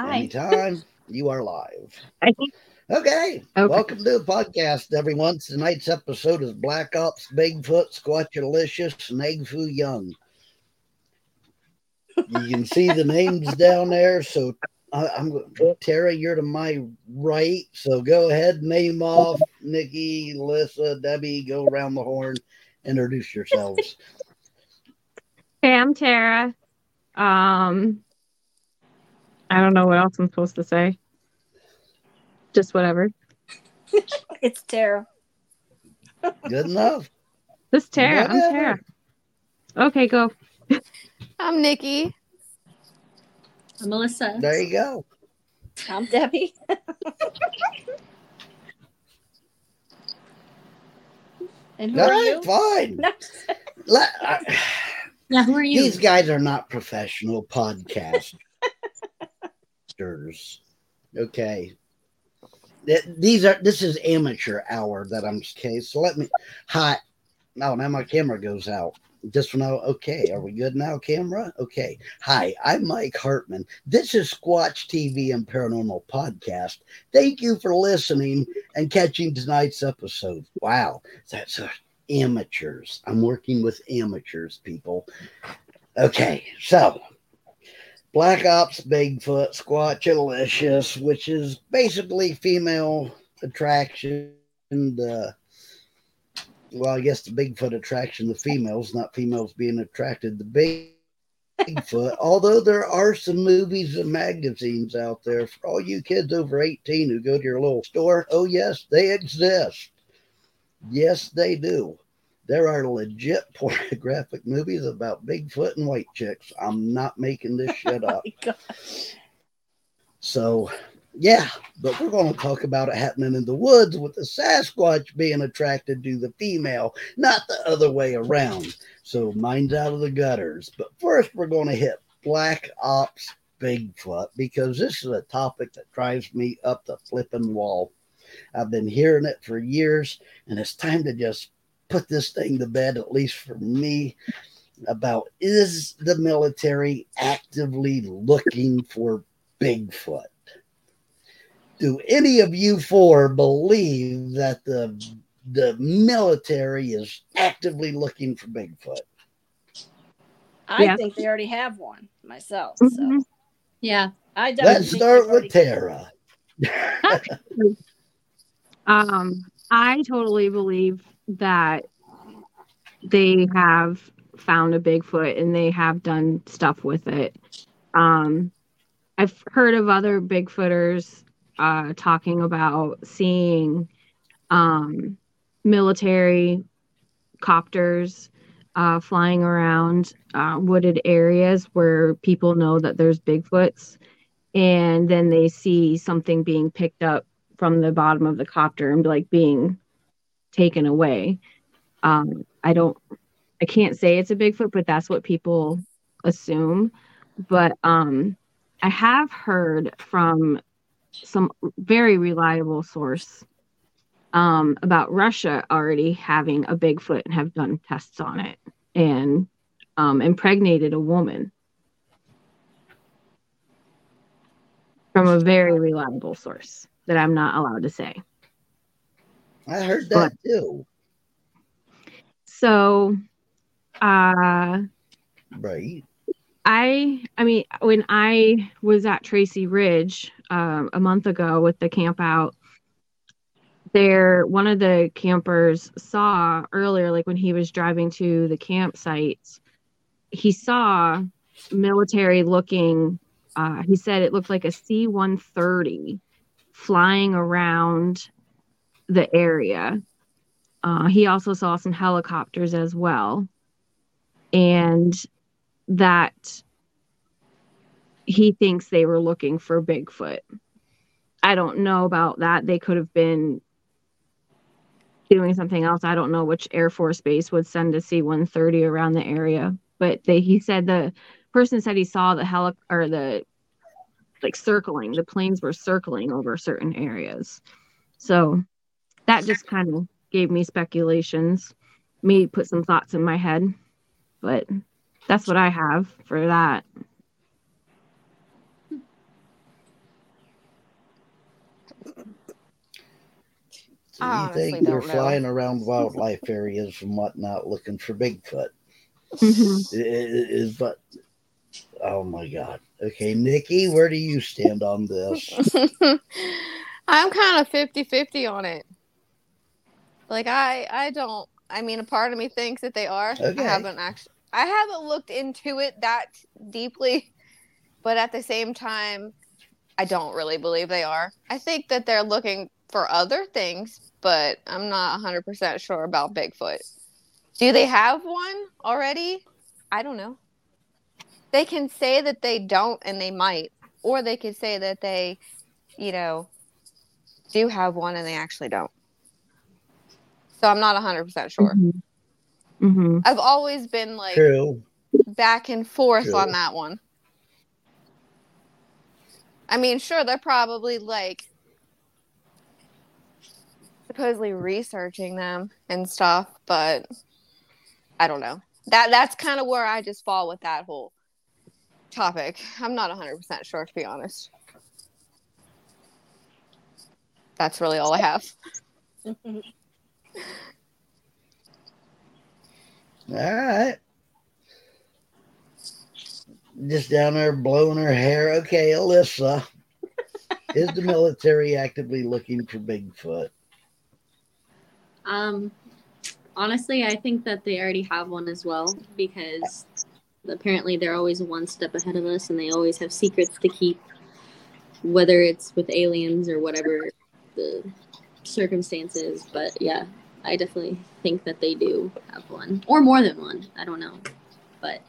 Hi. Anytime. you are live. Okay. Okay. Welcome to the podcast, everyone. Tonight's episode is Black Ops, Bigfoot, Squatchalicious, and Egg Foo Young. You can see the names down there. So I, I'm Tara, you're to my right. So go ahead, name off Nikki, Lissa, Debbie, go around the horn, introduce yourselves. Hey, I'm Tara. Um, I don't know what else I'm supposed to say. Just whatever. It's Tara. Good enough. This is Tara. I'm Tara. Okay, go. I'm Nikki. I'm Melissa. There you go. I'm Debbie. and who All are right, you? fine. No. Let- I- Yeah, who are you? These guys are not professional okay. These are this is amateur hour that I'm okay. So let me hi. No, now my camera goes out. Just now, okay. Are we good now, camera? Okay. Hi, I'm Mike Hartman. This is Squatch TV and Paranormal Podcast. Thank you for listening and catching tonight's episode. Wow, that's uh, amateurs. I'm working with amateurs, people. Okay, so Black Ops Bigfoot Squatchalicious, which is basically female attraction. Uh, well, I guess the Bigfoot attraction the females, not females being attracted to Bigfoot. Although there are some movies and magazines out there for all you kids over 18 who go to your little store. Oh, yes, they exist. Yes, they do. There are legit pornographic movies about Bigfoot and white chicks. I'm not making this oh shit up. God. So, yeah, but we're going to talk about it happening in the woods with the Sasquatch being attracted to the female, not the other way around. So, mine's out of the gutters. But first, we're going to hit Black Ops Bigfoot because this is a topic that drives me up the flipping wall. I've been hearing it for years, and it's time to just put this thing to bed, at least for me, about is the military actively looking for Bigfoot? Do any of you four believe that the the military is actively looking for Bigfoot? I Yeah. think they already have one myself. Mhm. Yeah. I definitely Let's start with Tara. Um, I totally believe that they have found a Bigfoot and they have done stuff with it. Um, I've heard of other Bigfooters uh, talking about seeing um, military copters uh, flying around uh, wooded areas where people know that there's Bigfoots. And then they see something being picked up from the bottom of the copter and like being taken away. Um, I don't, I can't say it's a Bigfoot, but that's what people assume. But um, I have heard from some very reliable source um, about Russia already having a Bigfoot and have done tests on it and um, impregnated a woman from a very reliable source that I'm not allowed to say. I heard that too. So, uh, Right. I I mean when I was at Tracy Ridge um, a month ago with the camp out there one of the campers saw earlier like when he was driving to the campsites he saw military looking uh, he said it looked like a C-130 flying around the area uh, he also saw some helicopters as well and that he thinks they were looking for Bigfoot. I don't know about that. They could have been doing something else. I don't know which Air Force base would send a C 130 around the area, but they he said the person said he saw the heli or the like circling, the planes were circling over certain areas. So that just kind of gave me speculations, me put some thoughts in my head, but that's what I have for that. So you Honestly, think you're know. flying around wildlife areas and whatnot looking for Bigfoot? Mm-hmm. Is but oh my god. Okay, Nikki, where do you stand on this? I'm kind of 50 50 on it. Like I I don't I mean a part of me thinks that they are. Okay. I haven't actually I haven't looked into it that deeply, but at the same time I don't really believe they are. I think that they're looking for other things, but I'm not 100% sure about Bigfoot. Do they have one already? I don't know. They can say that they don't and they might, or they could say that they, you know, do have one and they actually don't. So I'm not 100% sure. Mhm. Mhm. I've always been like True. back and forth True. on that one. I mean, sure, they're probably like supposedly researching them and stuff, but I don't know. That that's kind of where I just fall with that whole topic. I'm not 100% sure to be honest. That's really all I have. All right. Just down there blowing her hair. Okay, Alyssa. is the military actively looking for Bigfoot? Um, honestly, I think that they already have one as well because apparently they're always one step ahead of us and they always have secrets to keep, whether it's with aliens or whatever the circumstances. But yeah, I definitely think that they do have one or more than one. I don't know, but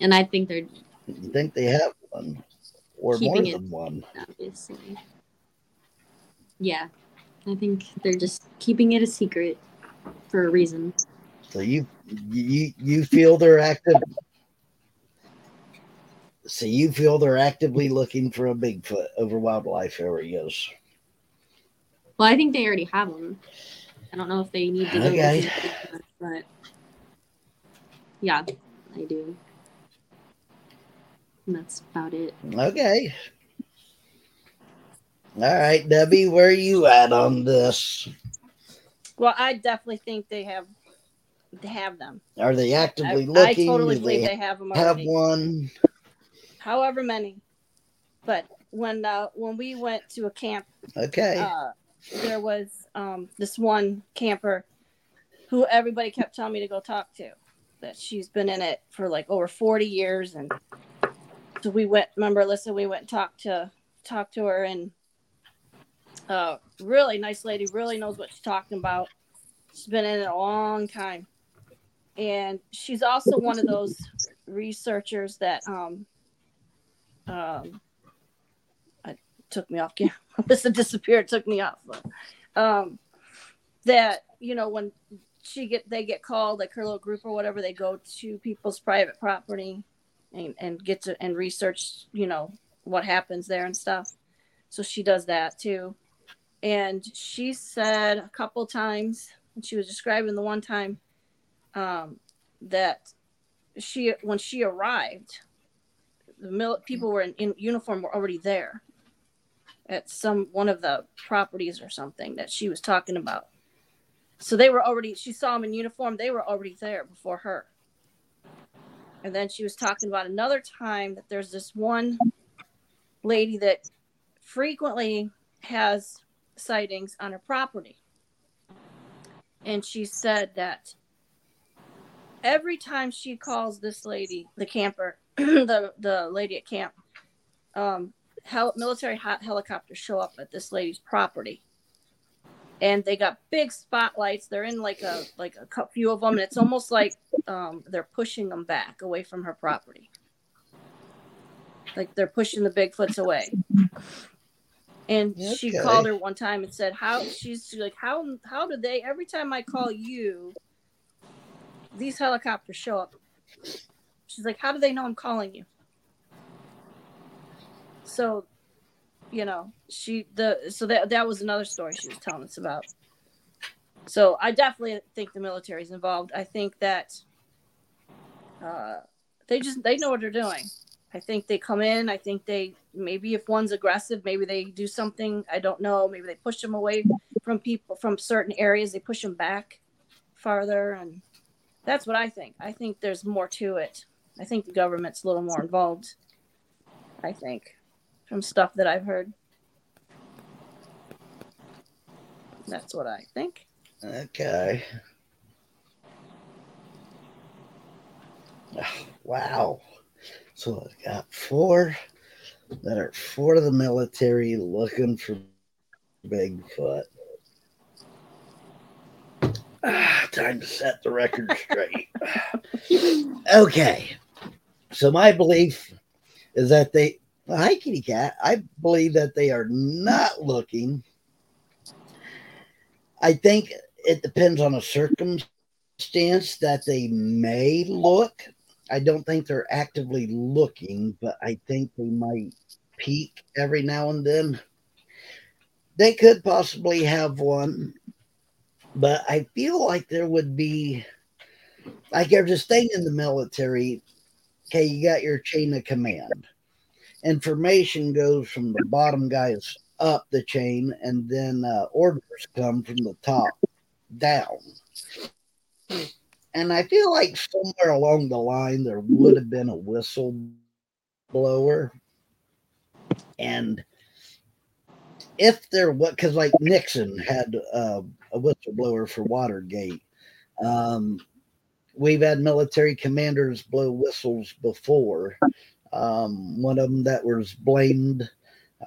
and I think they're You think they have one or more it- than one? obviously. Yeah, I think they're just keeping it a secret for a reason. So you you you feel they're active. So you feel they're actively looking for a Bigfoot over wildlife areas. Well, I think they already have them. I don't know if they need to go Okay. looking but yeah, I do. And that's about it. Okay. All right, Debbie, where are you at on this? Well, I definitely think they have they have them. Are they actively I looking? I totally Do believe they they have them have one? However many. But when uh, when we went to a camp, Okay. uh, there was um, this one camper who everybody kept telling me to go talk to. That she's been in it for like over forty years, and so we went. Remember, Alyssa, we went and talked to talk to her, and uh, really nice lady, really knows what she's talking about. She's been in it a long time, and she's also one of those researchers that um um I took me off camera. Alyssa disappeared, took me off. Um, that you know when she get they get called like her little group or whatever, they go to people's private property and and get to and research you know what happens there and stuff. So she does that too. And she said a couple times, and she was describing the one time um, that she when she arrived, the mil- people were in, in uniform were already there at some one of the properties or something that she was talking about. So they were already she saw them in uniform, they were already there before her. And then she was talking about another time that there's this one lady that frequently has sightings on her property. And she said that every time she calls this lady, the camper, the the lady at camp, um, hel- military hot helicopters show up at this lady's property, and they got big spotlights. They're in like a like a few of them, and it's almost like um, they're pushing them back away from her property, like they're pushing the Bigfoots away. And she called her one time and said, "How?" She's like, "How? How do they? Every time I call you, these helicopters show up." She's like, "How do they know I'm calling you?" So, you know, she the so that that was another story she was telling us about. So I definitely think the military is involved. I think that uh, they just they know what they're doing. I think they come in. I think they maybe if one's aggressive, maybe they do something. I don't know. Maybe they push them away from people from certain areas. They push them back farther, and that's what I think. I think there's more to it. I think the government's a little more involved. I think from stuff that I've heard. That's what I think. Okay. Wow. So I've got four that are for the military looking for Bigfoot. Ah, time to set the record straight. okay. So my belief is that they hi kitty cat. I believe that they are not looking. I think it depends on a circumstance that they may look. I don't think they're actively looking, but I think they might peek every now and then. They could possibly have one, but I feel like there would be, like there's this thing in the military. Okay, you got your chain of command. Information goes from the bottom guys up the chain, and then uh, orders come from the top down. And I feel like somewhere along the line there would have been a whistleblower. And if there was, because like Nixon had uh, a whistleblower for Watergate, um, we've had military commanders blow whistles before. Um, one of them that was blamed,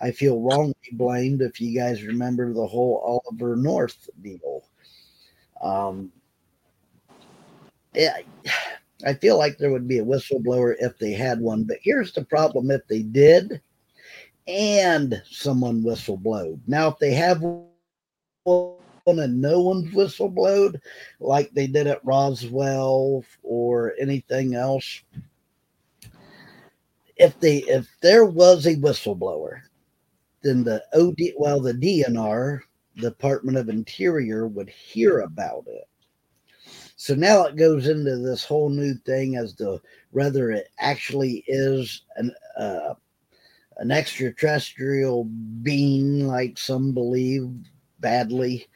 I feel wrongly blamed, if you guys remember the whole Oliver North deal. Um, yeah, I feel like there would be a whistleblower if they had one, but here's the problem if they did and someone whistleblowed. Now, if they have one and no one's whistleblowed, like they did at Roswell or anything else, if they if there was a whistleblower, then the OD well the DNR, Department of Interior, would hear about it. So now it goes into this whole new thing as to whether it actually is an uh, an extraterrestrial being, like some believe badly,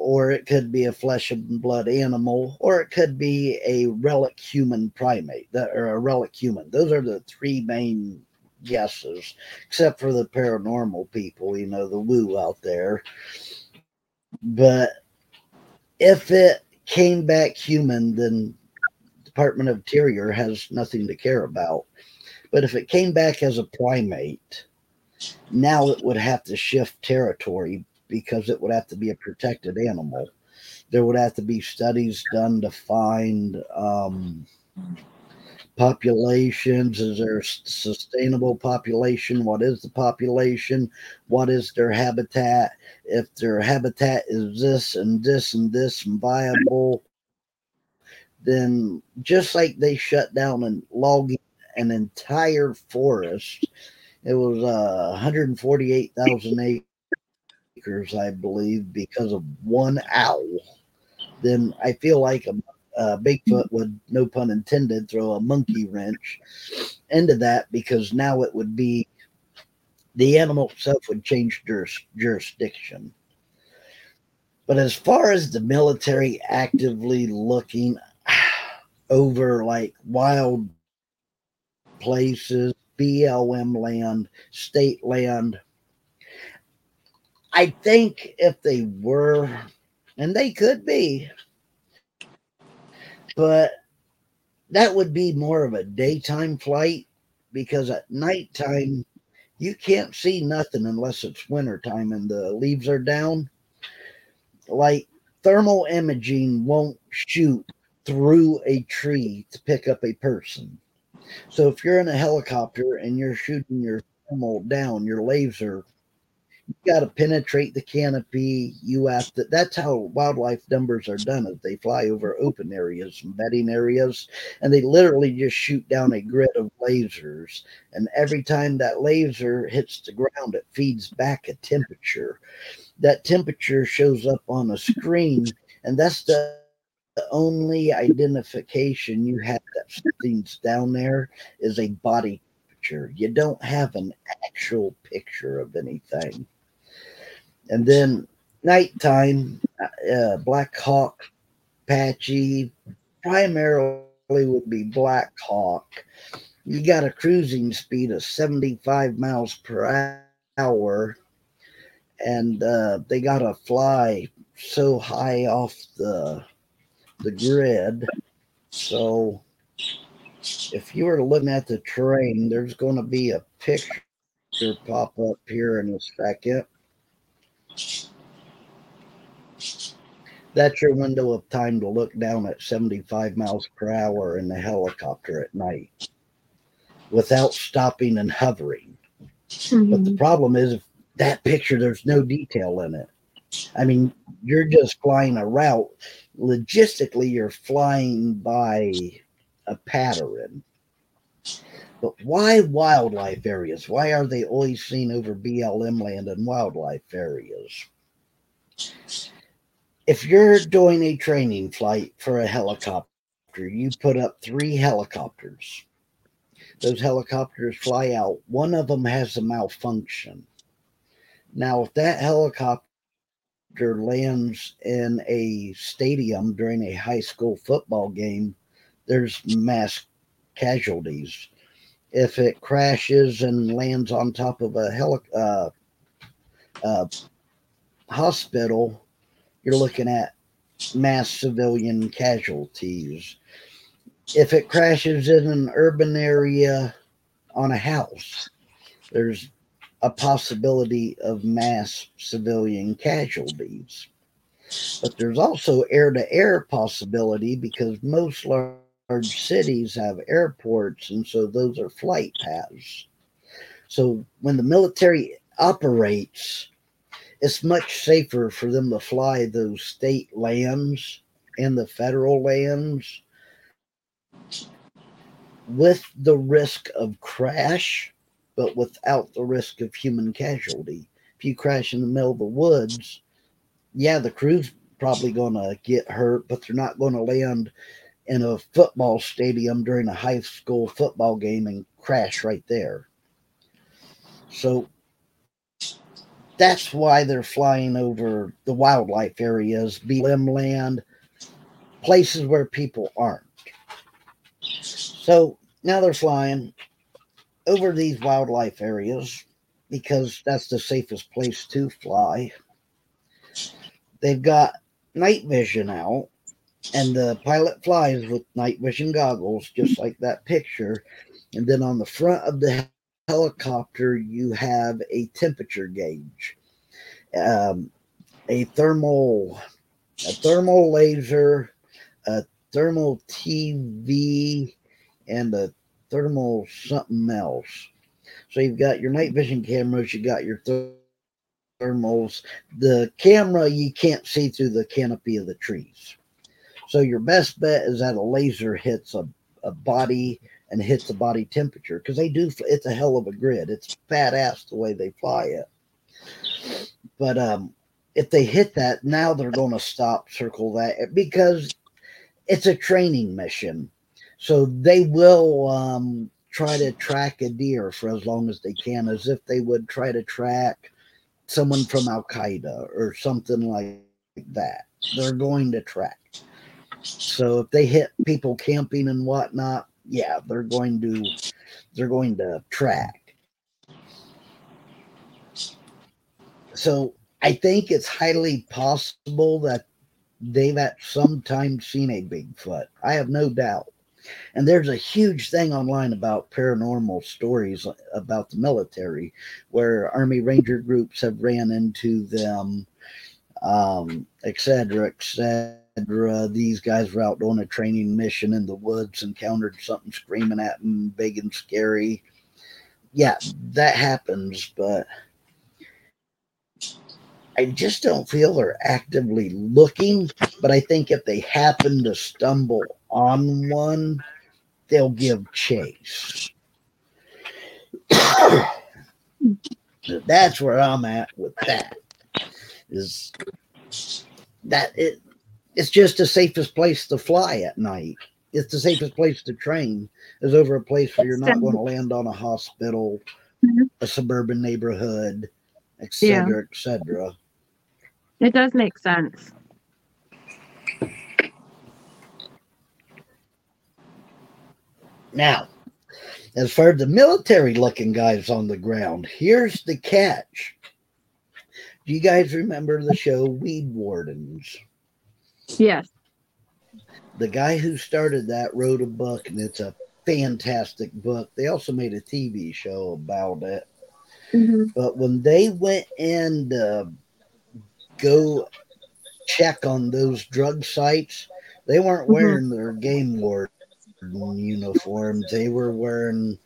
or it could be a flesh and blood animal, or it could be a relic human primate or a relic human. Those are the three main guesses, except for the paranormal people, you know, the woo out there. But if it came back human, then Department of Interior has nothing to care about. But if it came back as a primate, now it would have to shift territory because it would have to be a protected animal. There would have to be studies done to find um, populations. Is there a sustainable population? What is the population? What is their habitat? If their habitat is this and this and this and viable, then just like they shut down and logging an entire forest, it was uh, 148,000 acres, I believe, because of one owl. Then I feel like a uh, Bigfoot would, no pun intended, throw a monkey wrench into that because now it would be the animal itself would change juris, jurisdiction. But as far as the military actively looking over like wild places, BLM land, state land, I think if they were, and they could be, but that would be more of a daytime flight because at nighttime you can't see nothing unless it's wintertime and the leaves are down. Like thermal imaging won't shoot through a tree to pick up a person. So if you're in a helicopter and you're shooting your thermal down, your laser you got to penetrate the canopy. You have to. That's how wildlife numbers are done. Is they fly over open areas and bedding areas, and they literally just shoot down a grid of lasers. And every time that laser hits the ground, it feeds back a temperature. That temperature shows up on a screen, and that's the the only identification you have that something's down there is a body picture. You don't have an actual picture of anything. And then nighttime, uh, Black Hawk, Apache, primarily would be Black Hawk. You got a cruising speed of 75 miles per hour, and uh, they got to fly so high off the the grid. So, if you were looking at the terrain, there's going to be a picture pop up here in a second. That's your window of time to look down at 75 miles per hour in the helicopter at night without stopping and hovering. But the mm-hmm. problem is, if that picture, there's no detail in it. I mean, you're just flying a route. Logistically, you're flying by a pattern. But why wildlife areas? Why are they always seen over BLM land and wildlife areas? If you're doing a training flight for a helicopter, you put up three helicopters. Those helicopters fly out. One of them has a malfunction. Now, if that helicopter lands in a stadium during a high school football game, there's mass casualties. If it crashes and lands on top of a heli- uh, uh, hospital, you're looking at mass civilian casualties. If it crashes in an urban area on a house, there's a possibility of mass civilian casualties. But there's also air to air possibility because most large cities have airports, and so those are flight paths. So when the military operates, it's much safer for them to fly those state lands and the federal lands with the risk of crash but without the risk of human casualty. If you crash in the middle of the woods, yeah, the crew's probably going to get hurt, but they're not going to land in a football stadium during a high school football game and crash right there. So that's why they're flying over the wildlife areas, BLM land, places where people aren't. So now they're flying over these wildlife areas because that's the safest place to fly. They've got night vision out, and the pilot flies with night vision goggles, just like that picture. And then on the front of the helicopter, you have a temperature gauge, um, a thermal, a thermal laser, a thermal TV, and a thermal something else. So you've got your night vision cameras, you got your thermals. The camera you can't see through the canopy of the trees. So your best bet is that a laser hits a, a body and hits the body temperature because they do. It's a hell of a grid. It's badass the way they fly it. But um, if they hit that, now they're going to stop, circle that because it's a training mission so they will um, try to track a deer for as long as they can, as if they would try to track someone from Al Qaeda or something like that. They're going to track. So if they hit people camping and whatnot, yeah, they're going to they're going to track. So I think it's highly possible that they've at some time seen a Bigfoot. I have no doubt. And there's a huge thing online about paranormal stories about the military where Army Ranger groups have ran into them, um, et cetera, et cetera. Uh, these guys were out on a training mission in the woods, encountered something screaming at them, big and scary. Yeah, that happens, but I just don't feel they're actively looking. But I think if they happen to stumble on one, they'll give chase. That's where I'm at with that. Is that it? It's just the safest place to fly at night. It's the safest place to train. Is over a place where you're not going to land on a hospital, mm-hmm. a suburban neighborhood, etc., yeah. etc. It does make sense. Now, as far as the military looking guys on the ground, here's the catch. Do you guys remember the show Weed Wardens? Yes. The guy who started that wrote a book, and it's a fantastic book. They also made a TV show about it. hmm But when they went in to go check on those drug sites, they weren't Mhm. wearing their game warden uniforms. They were wearing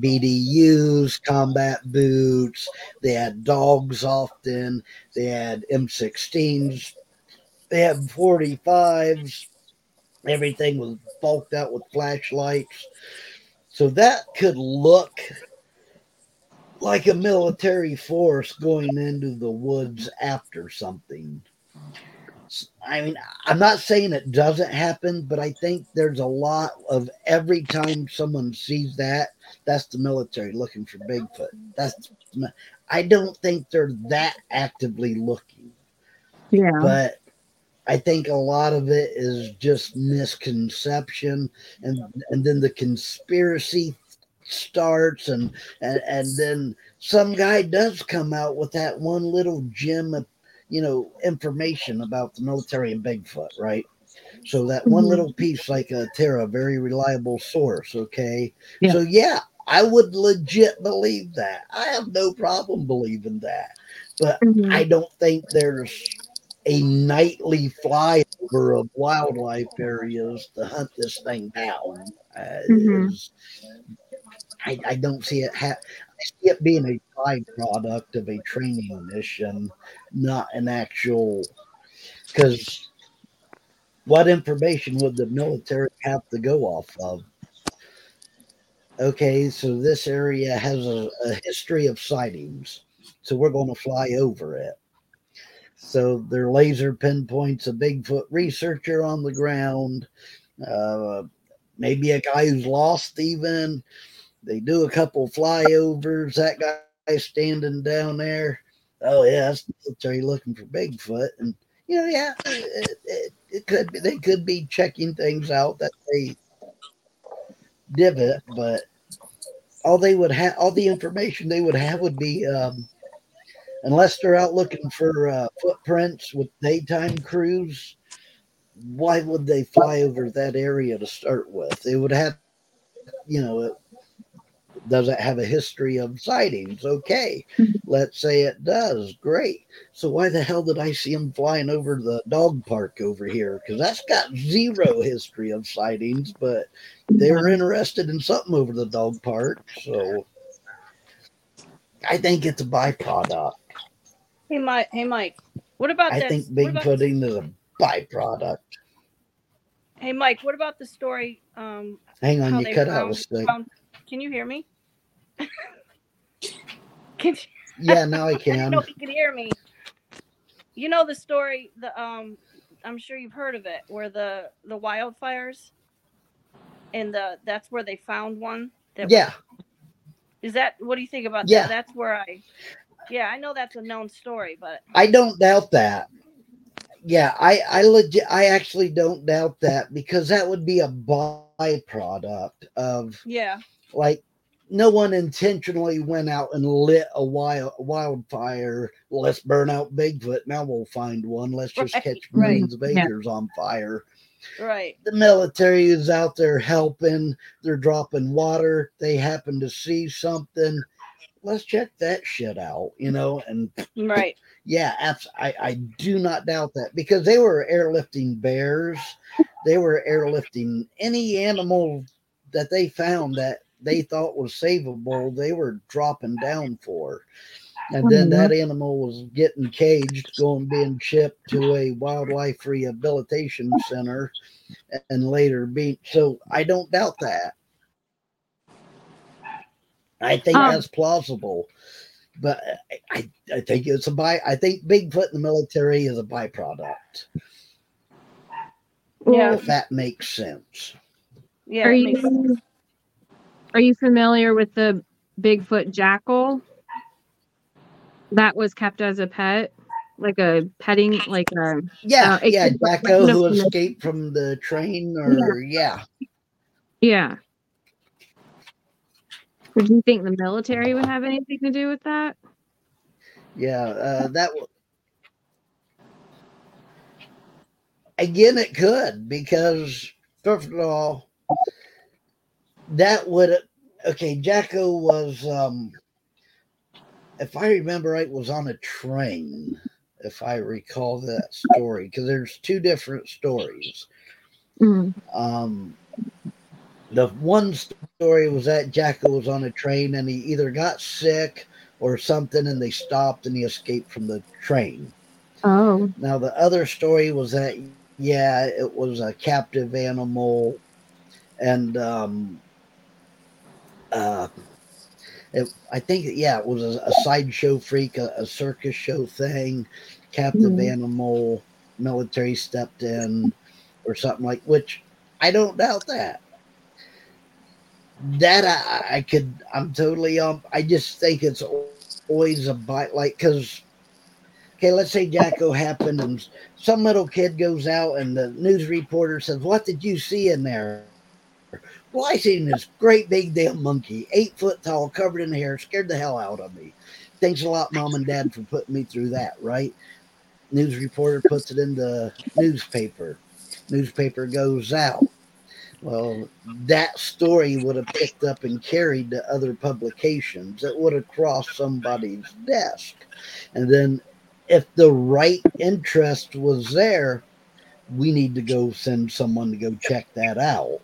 BDUs, combat boots. They had dogs often. They had M16s. They had 45s. Everything was bulked out with flashlights. So that could look like a military force going into the woods after something. I mean, I'm not saying it doesn't happen, but I think there's a lot of every time someone sees that, that's the military looking for Bigfoot. That's I don't think they're that actively looking, Yeah. but I think a lot of it is just misconception, and and then the conspiracy starts, and and and then some guy does come out with that one little gem of you know information about the military and Bigfoot, right? So that one Mhm. little piece, like a Tara, very reliable source. Okay, Yeah. so yeah, I would legit believe that. I have no problem believing that, but Mhm. I don't think there's a nightly flyover of wildlife areas to hunt this thing down. Uh, Mhm. is- I, I don't see it. Ha- I see it being a byproduct of a training mission, not an actual. Because what information would the military have to go off of? Okay, so this area has a, a history of sightings, so we're going to fly over it. So their laser pinpoints a Bigfoot researcher on the ground, uh, maybe a guy who's lost even. They do a couple flyovers. That guy standing down there. Oh yeah, that's military looking for Bigfoot, and you know, yeah, it, it, it could be. They could be checking things out that they divot, but all they would have, all the information they would have would be, um, unless they're out looking for uh, footprints with daytime crews. Why would they fly over that area to start with? They would have, you know, it, does it have a history of sightings? Okay, let's say it does. Great. So why the hell did I see them flying over the dog park over here? Because that's got zero history of sightings, but they were interested in something over the dog park. So I think it's a byproduct. Hey Mike. Hey Mike. What about I this? think about- bigfooting is a byproduct. hey Mike. What about the story? Um, Hang on, you cut out a found, stick. found- Can you hear me? can, Yeah, now I can. I can. know you could hear me. You know the story. The um, I'm sure you've heard of it, where the the wildfires, and the that's where they found one. That Yeah, Is that what do you think about Yeah. that? That's where I. Yeah, I know that's a known story, but I don't doubt that. Yeah, I I legit I actually don't doubt that because that would be a byproduct of yeah, like no one intentionally went out and lit a wild wildfire. Let's burn out Bigfoot. Now we'll find one. Let's just Right, catch right. millions of Yeah. acres on fire. right. The military is out there helping. They're dropping water. They happen to see something. Let's check that shit out, you know, and Right. yeah, abs- I, I do not doubt that because they were airlifting bears. They were airlifting any animal that they found that they thought was savable, they were dropping down for. And then that mm-hmm. animal was getting caged, going being shipped to a wildlife rehabilitation center and later being so I don't doubt that. I think Um, that's plausible. But I, I, I think it's a by I think Bigfoot in the military is a byproduct. Yeah. If that makes sense. Yeah. Are it makes sense. you are you familiar with the Bigfoot Jacko that was kept as a pet? like a petting, like a Yeah, Uh, yeah, could- Jacko who no, no. escaped from the train, or yeah, yeah. Do you think the military would have anything to do with that? yeah, uh, that. w- Again, it could because first of all, that would okay. Jacko was, um if I remember right, was on a train. If I recall that story, because there's two different stories. Mm. Um, the one story was that Jacko was on a train and he either got sick or something, and they stopped and he escaped from the train. Oh, Now the other story was that yeah, it was a captive animal, and um, uh, it, I think yeah, it was a, a sideshow freak, a, a circus show thing, captive Mhm. animal, military stepped in, or something like. Which I don't doubt that. That I, I could, I'm totally um. I just think it's always a bite, like because okay, let's say Jacko happened and some little kid goes out and the news reporter says, What did you see in there? Well, I seen this great big damn monkey, eight foot tall, covered in hair, scared the hell out of me. Thanks a lot, mom and dad, for putting me through that, right? News reporter puts it in the newspaper. Newspaper goes out. Well, that story would have picked up and carried to other publications. It would have crossed somebody's desk. And then if the right interest was there, we need to go send someone to go check that out.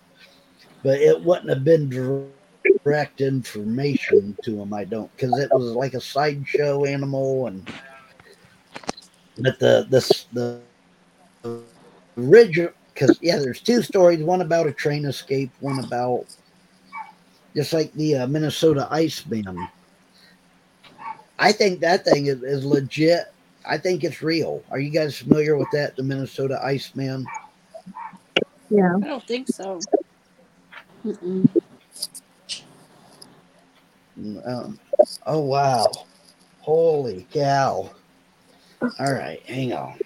But it wouldn't have been direct information to them, I don't, because it was like a sideshow animal, and but the this the original because yeah, there's two stories, one about a train escape, one about just like the uh, Minnesota Iceman. I think that thing is, is legit. I think it's real. Are you guys familiar with that? The Minnesota Iceman. yeah. I don't think so. Mm-mm. Um, oh wow! Holy cow! All right, hang on.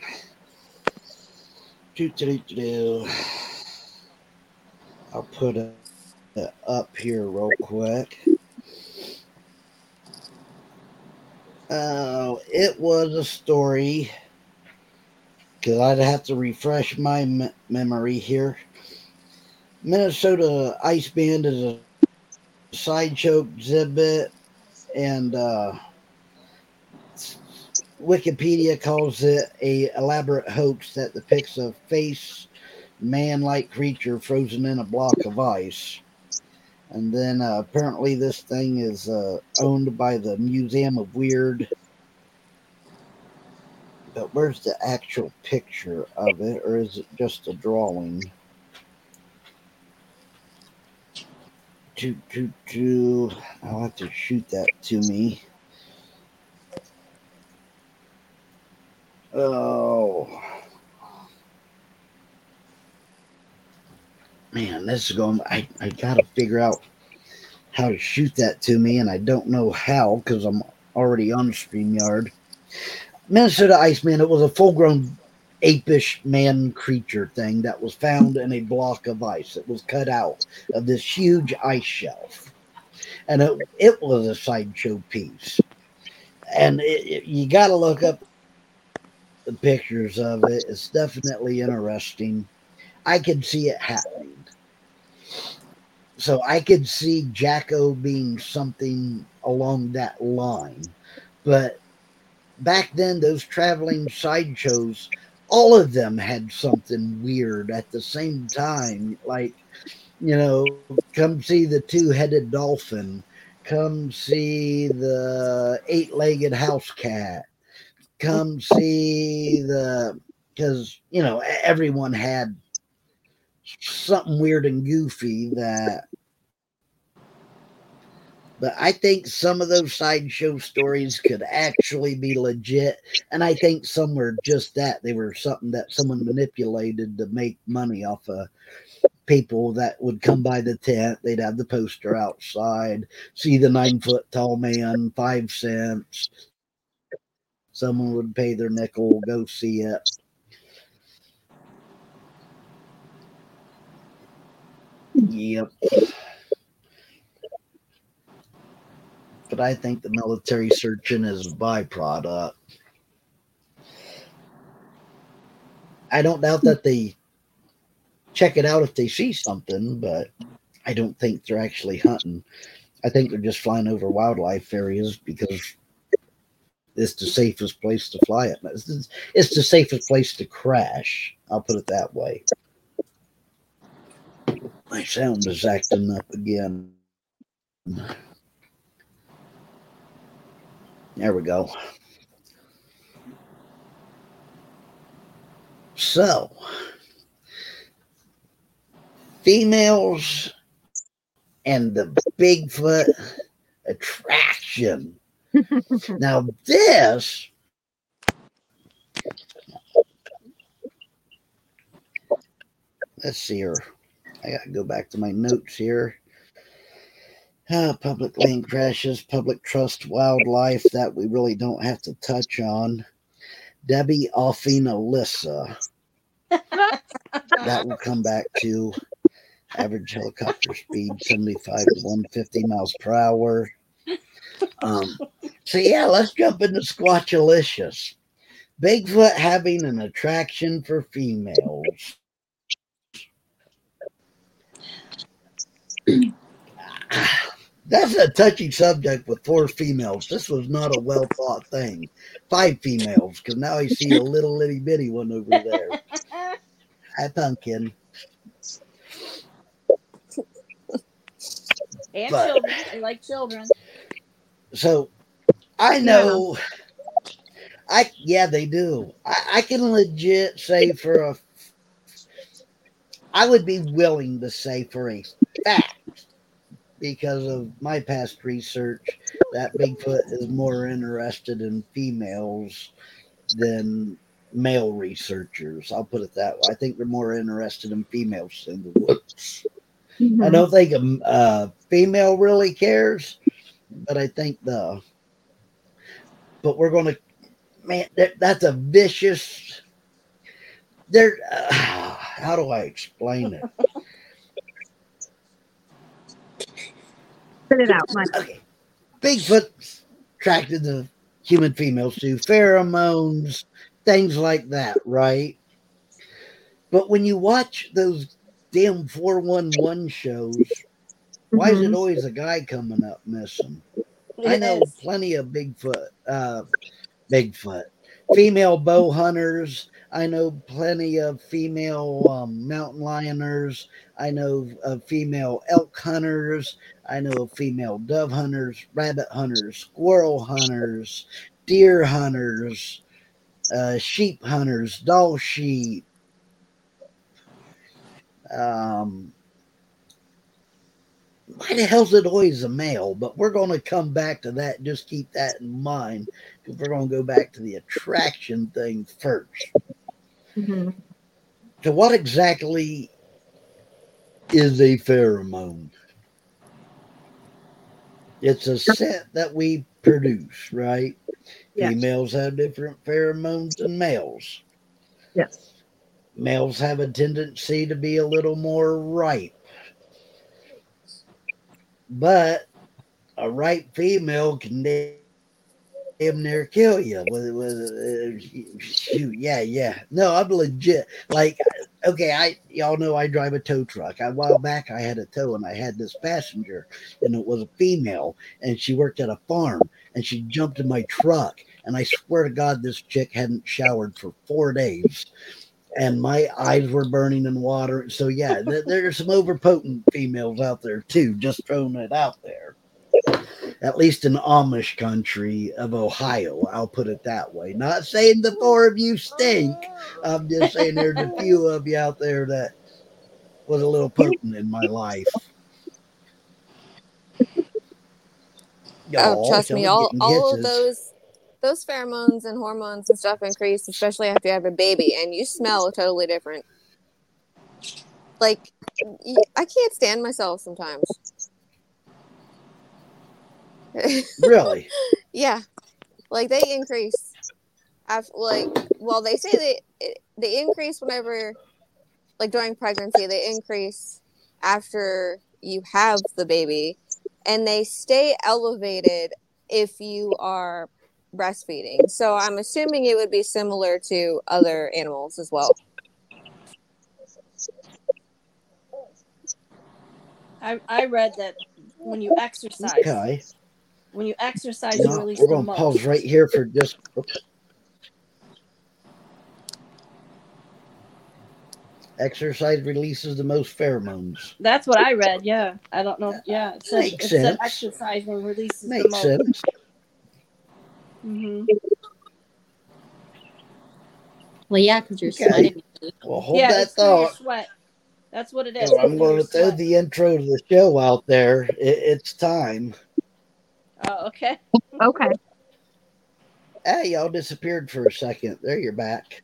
I'll put it up here real quick. Oh, it was a story because I'd have to refresh my me- memory here. Minnesota Iceman is a sideshow exhibit, and uh, Wikipedia calls it a elaborate hoax that depicts a face man-like creature frozen in a block of ice. And then uh, apparently this thing is uh, owned by the Museum of Weird. But where's the actual picture of it, or is it just a drawing? To to to, I'll have to shoot that to me. Oh man, this is going. I I gotta figure out how to shoot that to me, and I don't know how because I'm already on Streamyard. Minnesota Iceman. It was a full-grown apish man creature thing that was found in a block of ice. It was cut out of this huge ice shelf, and it it was a sideshow piece. And it, it- you got to look up the pictures of it. It's definitely interesting. I could see it happening. So I could see Jacko being something along that line. But back then, those traveling sideshows, all of them had something weird at the same time. Like, you know, come see the two headed dolphin, come see the eight legged house cat, come see the, because, you know, everyone had something weird and goofy that but I think some of those sideshow stories could actually be legit. And I think some were just that. They were something that someone manipulated to make money off of people that would come by the tent. They'd have the poster outside, see the nine foot tall man, five cents. Someone would pay their nickel, go see it. Yep. But I think the military searching is a byproduct. I don't doubt that they check it out if they see something, but I don't think they're actually hunting. I think they're just flying over wildlife areas because it's the safest place to fly it. It's, it's the safest place to crash. I'll put it that way. My sound is acting up again. There we go. So, females and the Bigfoot attraction. Now, this let's see here. I got to go back to my notes here. Uh, public land crashes, public trust wildlife that we really don't have to touch on. Debbie offing Alyssa. that will come back to average helicopter speed 75 to 150 miles per hour. Um, so, yeah, let's jump into Squatchalicious. Bigfoot having an attraction for females. That's a touchy subject with four females. This was not a well thought thing. Five females, because now I see a little itty bitty one over there. Hi, pumpkin. and But- children. Like children. So I know I yeah, they do. I, I can legit say for a I would be willing to say for a fact because of my past research that Bigfoot is more interested in females than male researchers. I'll put it that way. I think they're more interested in females than the woods. I don't think a uh, female really cares, but I think the. But we're going to, man, that, that's a vicious. There, uh, how do I explain it? Spit it out, Mike. Okay, Bigfoot attracted the human females to pheromones, things like that, right? But when you watch those damn 411 shows, why is it Mhm. always a guy coming up missing? I know is. plenty of Bigfoot, uh, Bigfoot, female bow hunters. I know plenty of female um, mountain lioners. I know of female elk hunters. I know of female dove hunters, rabbit hunters, squirrel hunters, deer hunters, uh, sheep hunters, Dall sheep. Um, why the hell's it always a male? But we're going to come back to that. Just keep that in mind. We're going to go back to the attraction thing first. Mhm. So, what exactly is a pheromone? It's a scent that we produce, right? Yes. Females have different pheromones than males. Yes. Males have a tendency to be a little more ripe. But a ripe female can da- damn near kill you. With, with, uh, shoot, yeah, yeah. No, I'm legit. Like, okay, I y'all know I drive a tow truck. A while back, I had a tow, and I had this passenger, and it was a female, and she worked at a farm, and she jumped in my truck, and I swear to God, this chick hadn't showered for four days. And my eyes were burning in water. So yeah, th- there's some overpotent females out there too. Just throwing it out there at least in Amish country of Ohio. I'll put it that way. Not saying the four of you stink. I'm just saying there's a few of you out there that was a little potent in my life. Oh, trust me, y'all all of those those pheromones and hormones and stuff increase, especially after you have a baby, and you smell totally different. Like, I can't stand myself sometimes. Really? yeah, like they increase. after like well they say they they increase whenever like during pregnancy they increase after you have the baby and they stay elevated if you are breastfeeding so i'm assuming it would be similar to other animals as well I, I read that when you exercise, Okay. when you exercise, you release we're going to pause right here for just. oops. Exercise releases the most pheromones. That's what I read. Yeah, I don't know. Yeah, it said, Makes it said sense. exercising releases the most. sense. Hmm Well, yeah, because you're Okay. sweating. Well, hold Yeah, that it's through your thought. sweat. That's what it is. So I'm going to throw sweat. the intro to the show out there. It, it's time. Oh, okay. Okay. Hey, y'all disappeared for a second. There you're back.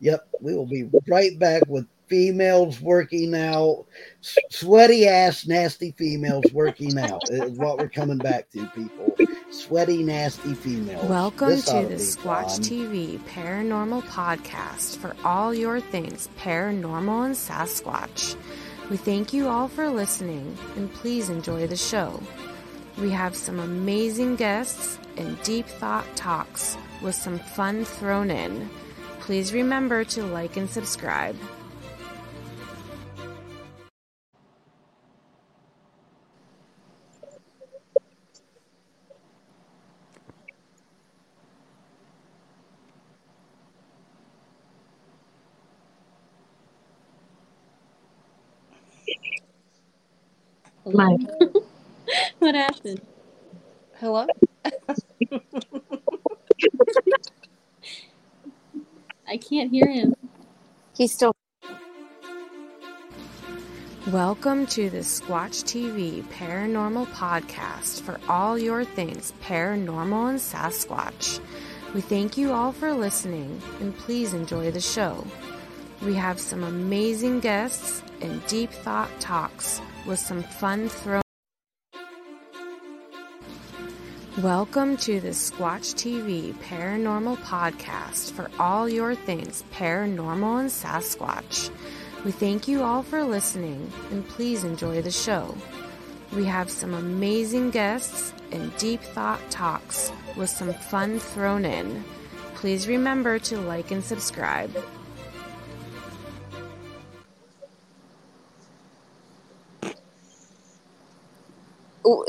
Yep, we will be right back with females working out, S- sweaty ass, nasty females working out. is what we're coming back to, people. Sweaty, nasty females. Welcome This to the Squatch fun. TV Paranormal Podcast for all your things paranormal and Sasquatch. We thank you all for listening and please enjoy the show. We have some amazing guests and deep thought talks with some fun thrown in. Please remember to like and subscribe. Hello? what happened? Hello. I can't hear him. he's still Welcome to the Squatch TV Paranormal Podcast for all your things paranormal and Sasquatch. We thank you all for listening and please enjoy the show. We have some amazing guests and deep thought talks with some fun throw. Welcome to the Squatch TV Paranormal Podcast for all your things paranormal and Sasquatch. We thank you all for listening and please enjoy the show. We have some amazing guests and deep thought talks with some fun thrown in. Please remember to like and subscribe.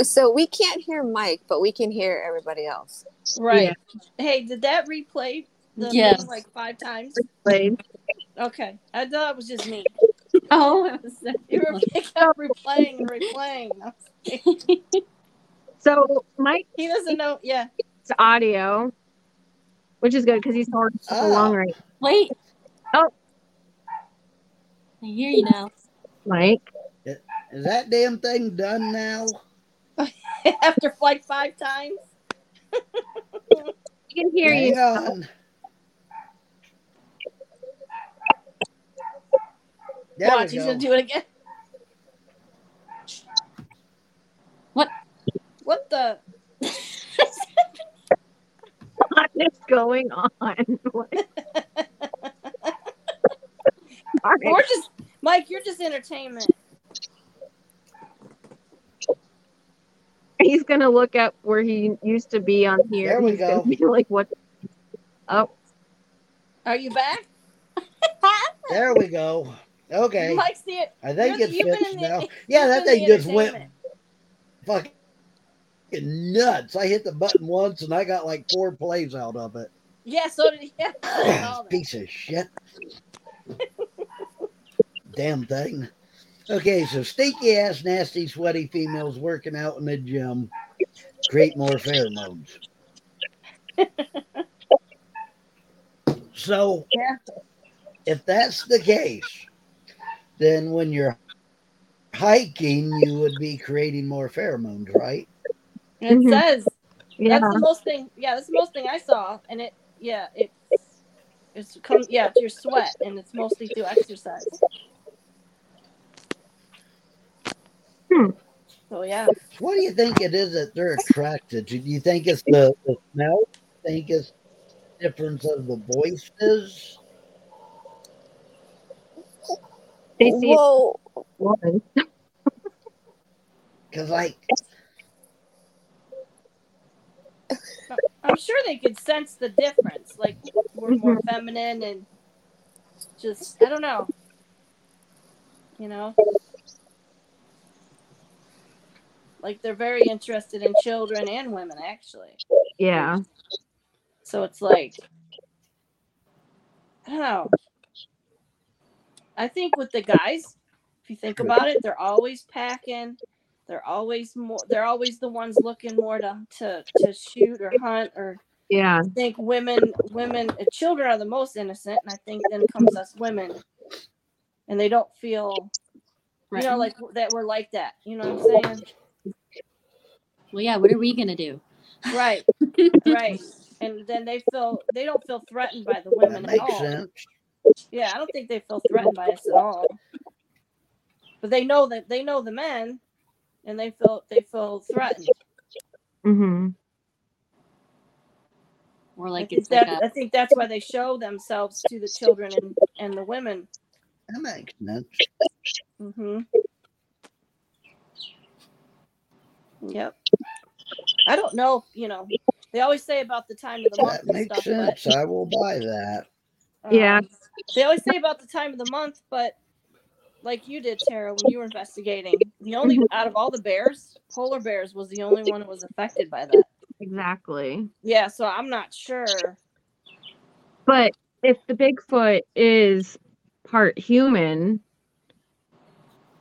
So we can't hear mike but we can hear everybody else Right. Hey, did that replay the Yes. thing like five times? Played. Okay, I thought it was just me. Oh, it was so You were kept replaying and replaying. So Mike, He doesn't know. Yeah. It's audio, which is good because he's holding Ah. along right. Wait. Oh. I hear you now. Mike. Is that damn thing done now? After like five times. He can hear Hang you. on. There Watch, he's go. gonna do it again. What? What the? What is going on? What- We're just Mike. You're just entertainment. He's gonna look up where he used to be on here. There we He's gonna go. be like, what? Oh, Are you back? There we go. Okay. Mike's the. I think you're- it's you've been fixed in the- Yeah, that thing just went fucking nuts. I hit the button once and I got like four plays out of it. Yeah. So did he. Yeah, I saw that. Piece of shit. Damn thing. Okay, so stinky ass, nasty, sweaty females working out in the gym create more pheromones. so, Yeah. if that's the case, then when you're hiking, you would be creating more pheromones, right? It Mhm. says yeah. that's the most thing. Yeah, that's the most thing I saw, and it. Yeah, it. It's come. Yeah, it's your sweat, and it's mostly through exercise. Hmm. So yeah, What do you think it is that they're attracted to? Do you think it's the, the smell? Think it's difference of the voices. They see Whoa. woman. Because, like, I'm sure they could sense the difference. Like we're more feminine and just I don't know. You know? Like they're very interested in children and women actually. Yeah. So it's like I don't know. I think with the guys, if you think about it, they're always packing. They're always more they're always the ones looking more to to, to shoot or hunt or Yeah. I think women, women, uh, children are the most innocent, and I think then comes us women, and they don't feel, you know, like that we're like that. You know what I'm saying? Well, yeah. What are we gonna do? Right, right. And then they feel they don't feel threatened by the that women at makes all. sense. Yeah, I don't think they feel threatened by us at all. But they know that they know the men, and they feel they feel threatened. Mm-hmm. More I like think, it's like that, a, I think that's why they show themselves to the children and, and the women. That makes sense. Mm-hmm. Yep. I don't know. You know, they always say about the time of the month That makes stuff, sense. I will buy that. but Yeah. um, they always say about the time of the month, but like you did, Tara, when you were investigating, the only Mhm. out of all the bears, polar bears was the only one that was affected by that. Exactly. Yeah, so I'm not sure. But if the Bigfoot is part human,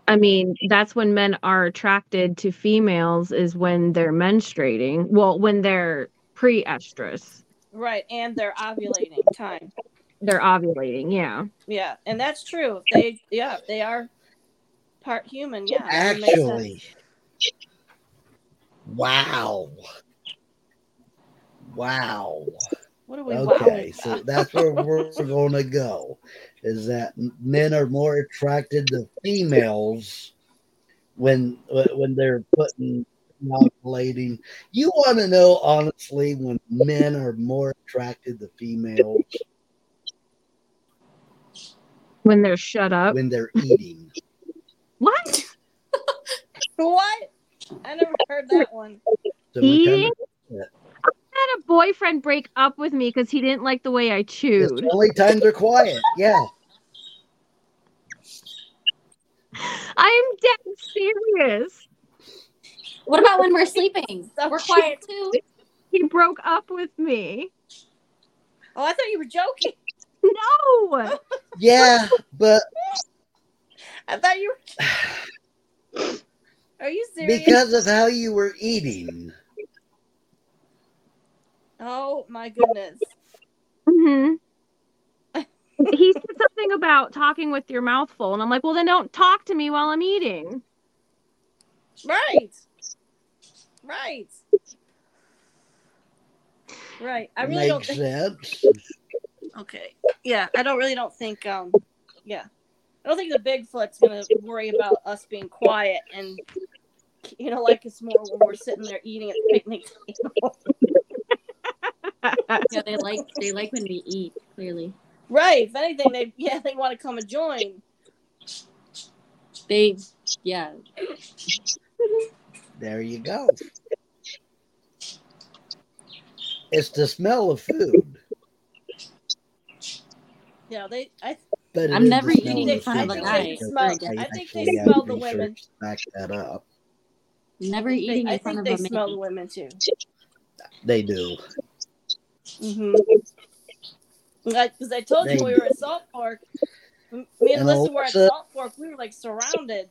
I mean, that's when men are attracted to females is when they're menstruating. Well, when they're pre-estrus. Right, and they're ovulating time. They're ovulating, yeah. Yeah, and that's true. They, yeah, they are part human. Yeah, it makes sense. Actually, wow. Wow. what are we? Okay, so that's where we're going to go. Is that men are more attracted to females when when they're putting ovulating. You want to know honestly when men are more attracted to females When they're shut up. when they're eating. What? what? I never heard that one. So had a boyfriend break up with me because he didn't like the way I it's chewed. the only time they're quiet. Yeah. I'm dead serious. what about when we're sleeping? We're quiet too. He broke up with me. Oh, I thought you were joking. No. Yeah, but I thought you were. Are you serious? because of how you were eating. Oh my goodness. hmm he said something about talking with your mouth full, and I'm like, well, then don't talk to me while I'm eating. Right. Right. Right. I really don't Makes think. sense. Okay. Yeah, I don't really don't think. Um. Yeah, I don't think the Bigfoot's gonna worry about us being quiet and you know like it's more when we're sitting there eating at the picnic table. Yeah, they like they like when we eat. Clearly, right. If anything, they yeah they want to come and join. they yeah. There you go. It's the smell of food. Yeah, they. I, but I'm is the never eating in front of food. a guy I I think they smell the women. Back that up. Never eating in front of them. I think of they smell the women too. They do. Mm-hmm. Because I told you They when we were at Salt Fork. Me and And Alyssa were at Salt Fork. We were like surrounded.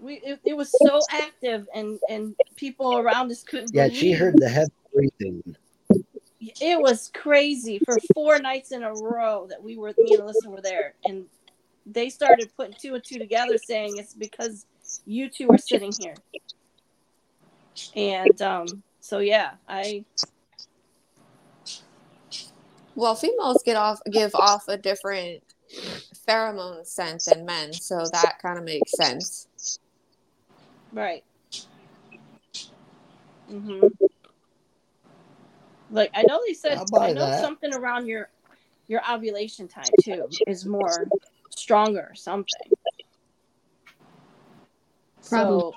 We it, it was so active, and and people around us couldn't. Yeah, she heard the heavy breathing. It was crazy for four nights in a row that we were. Me and Alyssa were there, and they started putting two and two together, saying it's because you two are sitting here. And um, so yeah, I Well, females get off give off a different pheromone scent than men, so that kind of makes sense. Right. Mhm. Like I know they said I'll buy I know that. something around your your ovulation time too is more stronger or something. So,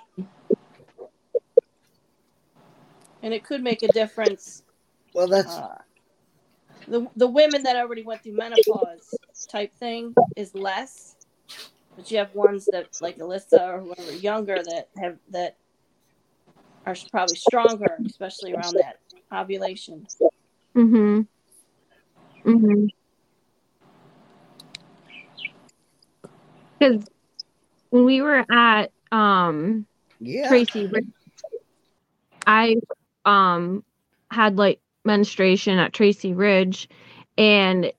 and it could make a difference. Well, that's Uh, the the women that already went through menopause type thing is less, but you have ones that like Alyssa or whoever younger that have that are probably stronger, especially around that ovulation. Mm-hmm. Mm-hmm. Because when we were at um yeah. Tracy, I um had like menstruation at Tracy Ridge, and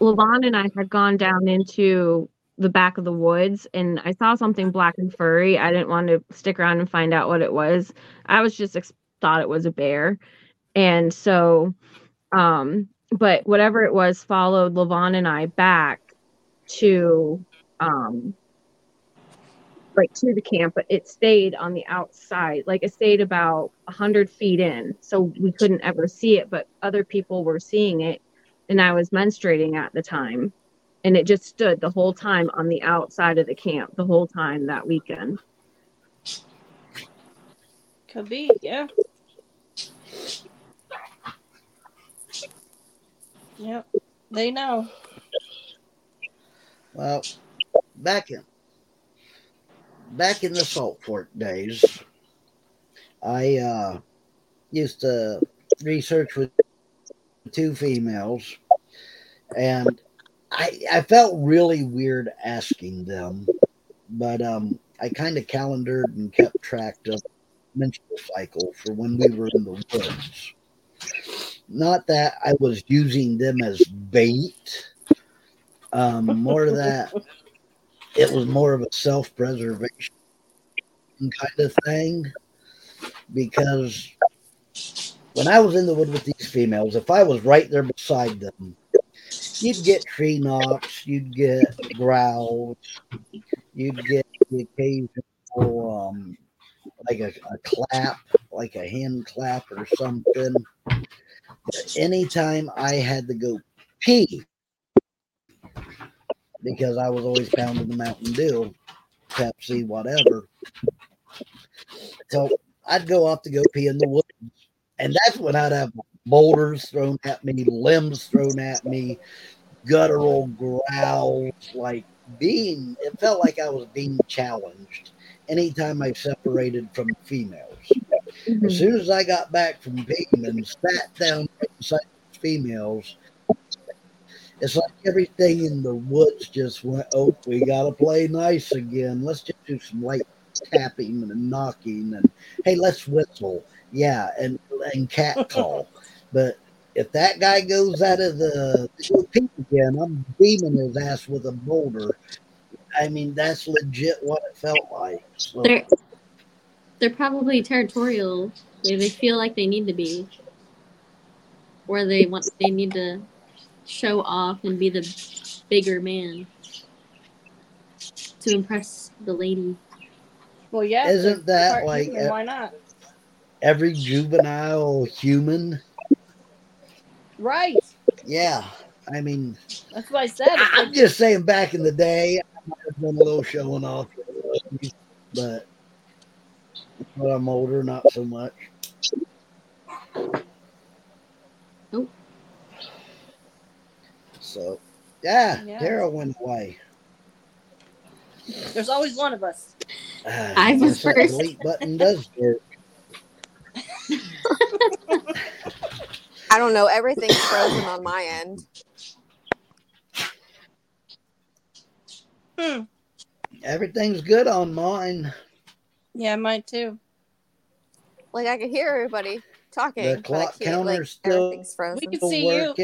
Levon and I had gone down into the back of the woods, and I saw something black and furry. I didn't want to stick around and find out what it was. I was just ex- thought it was a bear, and so, um, but whatever it was followed Levon and I back to um like to the camp, but it stayed on the outside. Like it stayed about a hundred feet in, so we couldn't ever see it. But other people were seeing it, and I was menstruating at the time, and it just stood the whole time on the outside of the camp the whole time that weekend. Could be, yeah. Yep, they know. Well, back in back in the salt fork days, I uh, used to research with two females, and I I felt really weird asking them, but um, I kind of calendared and kept track of menstrual cycle for when we were in the woods. Not that I was using them as bait. Um, more that, it was more of a self preservation kind of thing. Because when I was in the wood with these females, if I was right there beside them, you'd get tree knocks, you'd get growls, you'd get the occasional, um, like a, a clap, like a hand clap or something. But anytime I had to go pee, because I was always pounding the Mountain Dew, Pepsi, whatever. So I'd go off to go pee in the woods. And that's when I'd have boulders thrown at me, limbs thrown at me, guttural growls, like being, it felt like I was being challenged anytime I separated from females. As mm-hmm. soon as I got back from peeing and sat down beside the females, it's like everything in the woods just went, oh, we got to play nice again. Let's just do some light tapping and knocking and, hey, let's whistle. Yeah, and, and cat call. but if that guy goes out of the pee again, I'm beaming his ass with a boulder. I mean, that's legit what it felt like. So, They're they're probably territorial. They they feel like they need to be, or they want they need to show off and be the bigger man to impress the lady. Well, yeah. Isn't that like human, a- why not? every juvenile human. Right. Yeah. I mean, That's what I said. I'm like, just saying back in the day, I might have done a little showing off, but but I'm older, not so much. So, yeah, Yeah. Tara went away. there's always one of us. Ah, I was guess that first. delete button does work. I don't know. Everything's frozen on my end. Hmm. Everything's good on mine. Yeah, mine too. Like I can hear everybody talking. The clock can't, like, counter's still- everything's frozen. We can Still see you.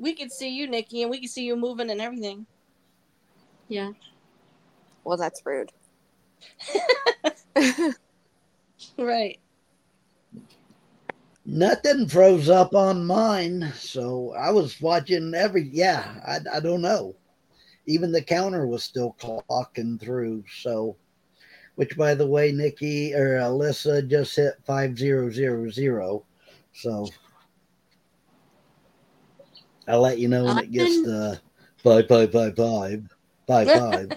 Working. We could see you, Nikki, and we could see you moving and everything. Yeah. Well, that's rude. Right. Nothing froze up on mine, so I was watching every. Yeah, I, I don't know. Even the counter was still clocking through. So, which by the way, Nikki or Alyssa just hit five zero zero zero. So I'll let you know when it gets I've to five, five, five, five, five, five.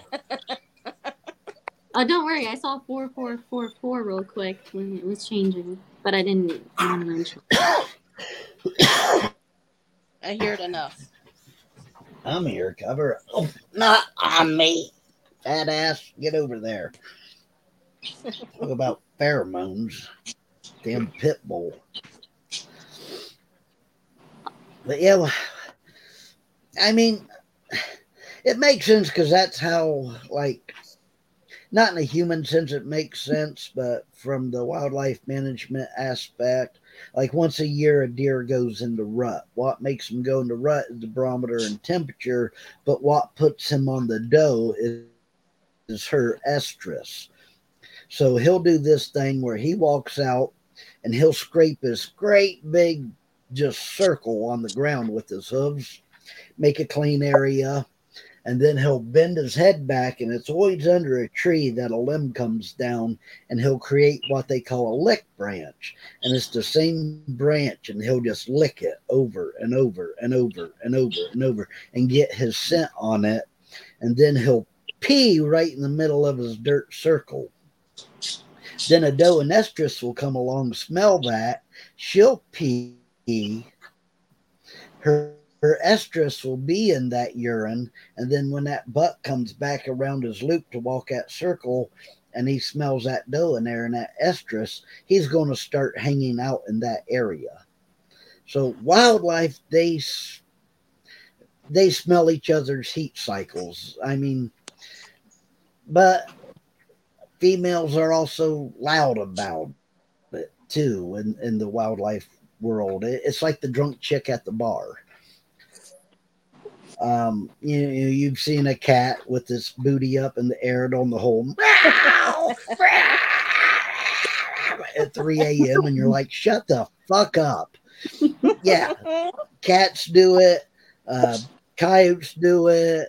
Oh, don't worry. I saw four four four four real quick when it was changing, but I didn't want to mention. I hear it enough. I'm here, cover. Oh, not on me. Fat ass, get over there. Talk about pheromones. Damn pit bull. But yeah, well, I mean, it makes sense because that's how, like, not in a human sense, it makes sense, but from the wildlife management aspect, like once a year, a deer goes into rut. What makes him go into rut is the barometer and temperature, but what puts him on the doe is, is her estrus. So he'll do this thing where he walks out and he'll scrape this great big just circle on the ground with his hooves, make a clean area, and then he'll bend his head back, and it's always under a tree that a limb comes down, and he'll create what they call a lick branch. And it's the same branch, and he'll just lick it over and over and over and over and over and get his scent on it. And then he'll pee right in the middle of his dirt circle. Then a doe and estrus will come along, smell that. She'll pee. Her, her estrus will be in that urine. And then when that buck comes back around his loop to walk that circle and he smells that doe in there and that estrus, he's going to start hanging out in that area. So wildlife, they they smell each other's heat cycles. I mean, but females are also loud about it too in, in the wildlife world. It's like the drunk chick at the bar. Um, you you- you've seen a cat with this booty up in the air on the whole at 3 a.m. and you're like, shut the fuck up. Yeah, cats do it, uh, coyotes do it,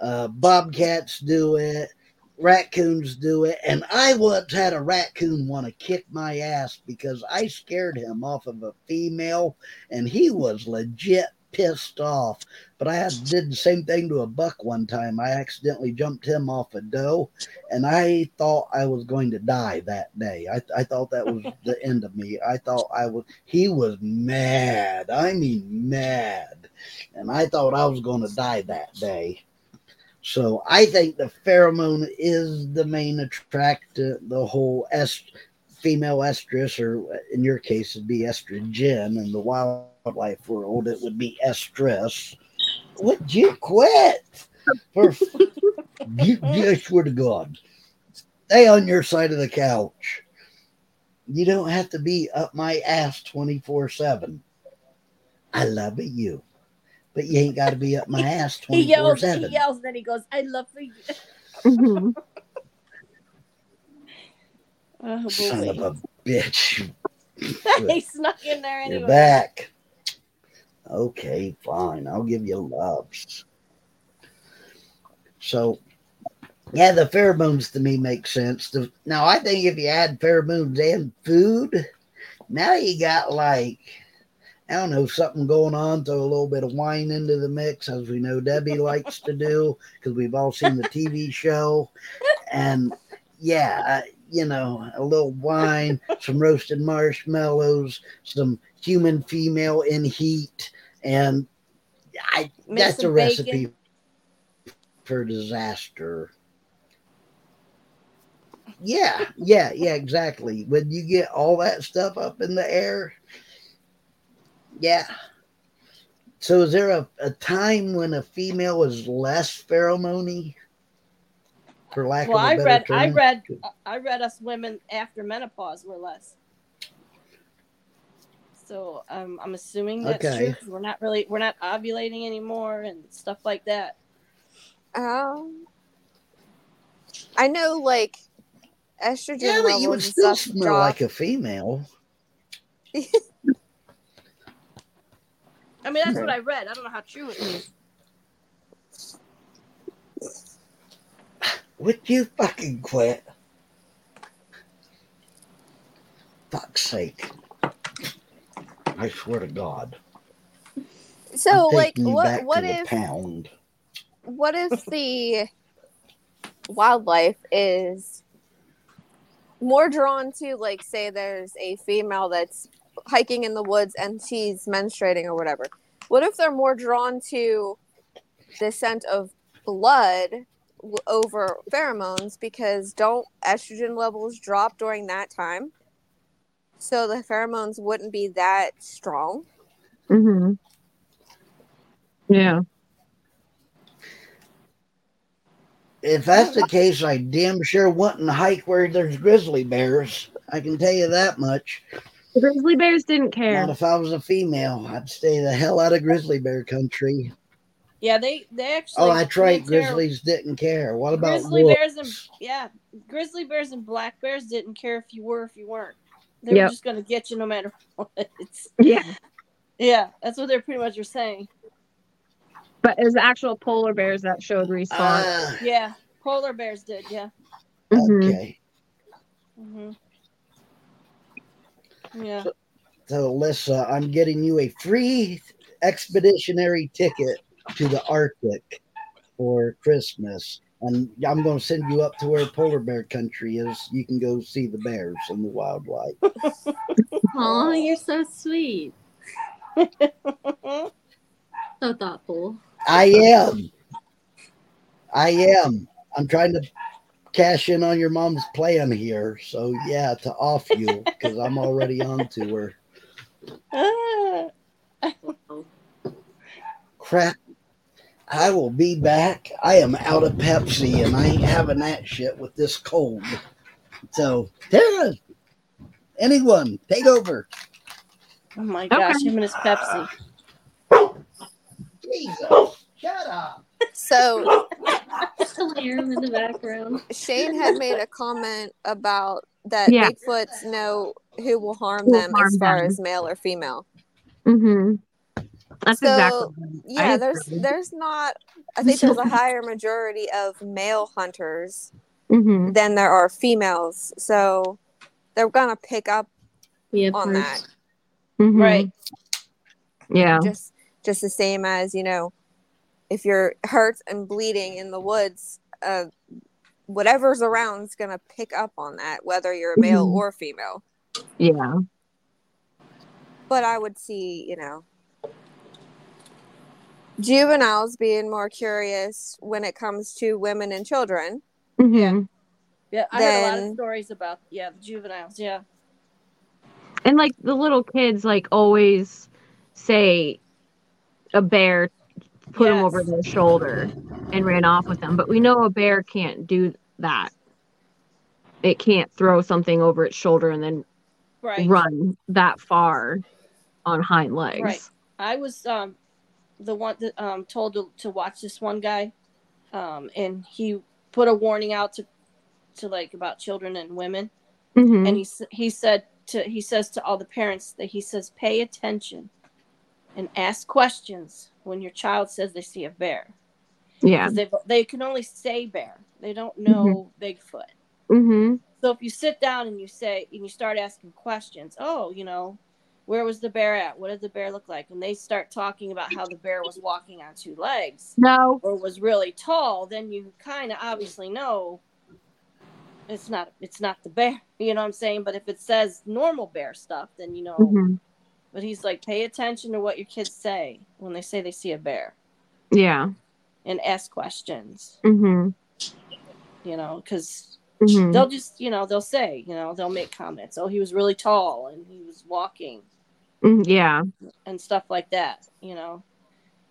uh, bobcats do it, raccoons do it, and I once had a raccoon want to kick my ass because I scared him off of a female, and he was legit pissed off. But I had, did the same thing to a buck one time. I accidentally jumped him off a doe, and I thought I was going to die that day. I, I thought that was the end of me. I thought I was. He was mad. I mean, mad, and I thought I was going to die that day. So I think the pheromone is the main attractant. The whole est- female estrus, or in your case, it'd be estrogen. and the wildlife world, it would be estrus. Would you quit? For you, you- I swear to God, stay on your side of the couch. You don't have to be up my ass twenty four seven. I love you, but you ain't got to be up my ass He twenty four yells, he yells, then he goes, I love you. Mhm. Oh, Son of a bitch. he snuck in there anyway. You're back. Okay, fine. I'll give you loves. So, yeah, the pheromones to me make sense. The, now, I think if you add pheromones and food, now you got like, I don't know, something going on. Throw a little bit of wine into the mix, as we know Debbie likes to do, because we've all seen the TV show. And yeah, you know, a little wine, some roasted marshmallows, some human female in heat, and I Make that's a recipe bacon. for disaster. Yeah, yeah, yeah, exactly. When you get all that stuff up in the air, yeah. So, is there a, a time when a female is less pheromony? For lack Well, of a I better read, term? I read, I read us women after menopause were less. So um, I'm assuming that's Okay. true. 'cause We're not really, we're not ovulating anymore and stuff like that. Um, I know, like estrogen Yeah, but levels you would and still stuff smell drop. like a female. I mean, that's what I read. I don't know how true it is. Would you fucking quit? Fuck's sake. I swear to God. So, like, what what if pound? what if the wildlife is more drawn to like say there's a female that's hiking in the woods and she's menstruating or whatever what if they're more drawn to the scent of blood over pheromones because don't estrogen levels drop during that time so the pheromones wouldn't be that strong hmm Yeah. If that's the case, I damn sure wouldn't hike where there's grizzly bears. I can tell you that much. The grizzly bears didn't care. Not if I was a female. I'd stay the hell out of grizzly bear country. Yeah, they they actually. Oh, that's right. didn't care. Grizzlies didn't care. What about Grizzly wolves? bears and yeah, grizzly bears and black bears didn't care if you were if you weren't. They Yep. were just gonna get you no matter what. Yeah. yeah, that's what they're pretty much were saying. But it was the actual polar bears that showed response. Ah, Yeah, polar bears did. Yeah. Mhm. okay. hmm Yeah. So, Alyssa, I'm getting you a free expeditionary ticket to the Arctic for Christmas. And I'm going to send you up to where polar bear country is. You can go see the bears and the wildlife. Oh, you're so sweet. So thoughtful. I am. I am. I'm trying to cash in on your mom's plan here. So, yeah, to off you because I'm already on to her. Crap. I will be back. I am out of Pepsi and I ain't having that shit with this cold. So, Tara, anyone, take over. oh my gosh, Okay. him and his Pepsi. Jesus, shut up. so Still hear him in the background. Shane had made a comment about that Yeah. Bigfoots know who will harm Who them harm as far them. as male or female. hmm That's So, exactly. Yeah, there's there's not I think there's a higher majority of male hunters hmm than there are females. So they're gonna pick up Yeah, on that. first. hmm Right. Yeah. Just just the same as, you know, if you're hurt and bleeding in the woods, uh whatever's around is gonna pick up on that, whether you're a male Mhm. or female. Yeah. but I would see, you know, juveniles being more curious when it comes to women and children. hmm Yeah. Yeah, I heard a lot of stories about yeah the juveniles. Yeah. And like the little kids, like always say a bear put him over their shoulder and ran off with them. But we know a bear can't do that. It can't throw something over its shoulder and then Right. run that far on hind legs. Right. I was um the one that um told to, to watch this one guy, um, and he put a warning out to to like about children and women, Mhm. and he he said to he says to all the parents that he says pay attention, and ask questions when your child says they see a bear. yeah. They they can only say bear. They don't know Bigfoot. hmm So if you sit down and you say and you start asking questions, oh, you know, where was the bear at? What did the bear look like? And they start talking about how the bear was walking on two legs No. or was really tall, then you kind of obviously know it's not it's not the bear. You know what I'm saying? But if it says normal bear stuff, then you know. Mhm. But he's like, pay attention to what your kids say when they say they see a bear Yeah. and ask questions. hmm You know, because hmm they'll just you know they'll say you know they'll make comments. Oh, he was really tall and he was walking. Yeah. and stuff like that, you know.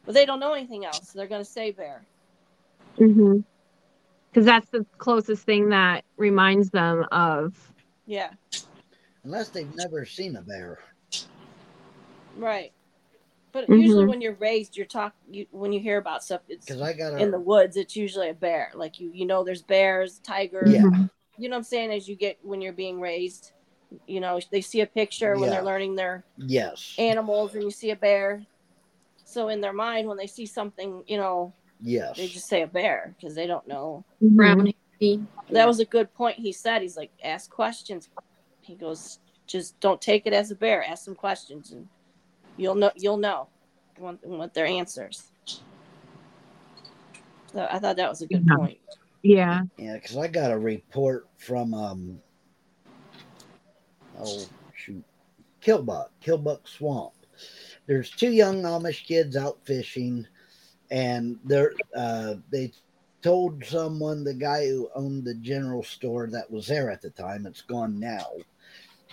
But they don't know anything else. They're going to say bear. hmm Because that's the closest thing that reminds them of. Yeah, Unless they've never seen a bear. right. But Mhm. usually when you're raised, you're talk you when you hear about stuff it's Because I got in the woods, it's usually a bear. Like you you know there's bears, tigers. Yeah. You know what I'm saying as you get when you're being raised, you know, they see a picture when Yeah. they're learning their Yes. animals and you see a bear. So in their mind when they see something, you know, Yes. they just say a bear because they don't know. Brown. That was a good point he said. He's like, ask questions. He goes, just don't take it as a bear. Ask some questions and you'll know you'll know what, what their answers. So I thought that was a good Yeah. point. Yeah. Yeah, because I got a report from um oh shoot Killbuck, Killbuck Swamp. There's two young Amish kids out fishing, and they're uh, they told someone the guy who owned the general store that was there at the time, it's gone now,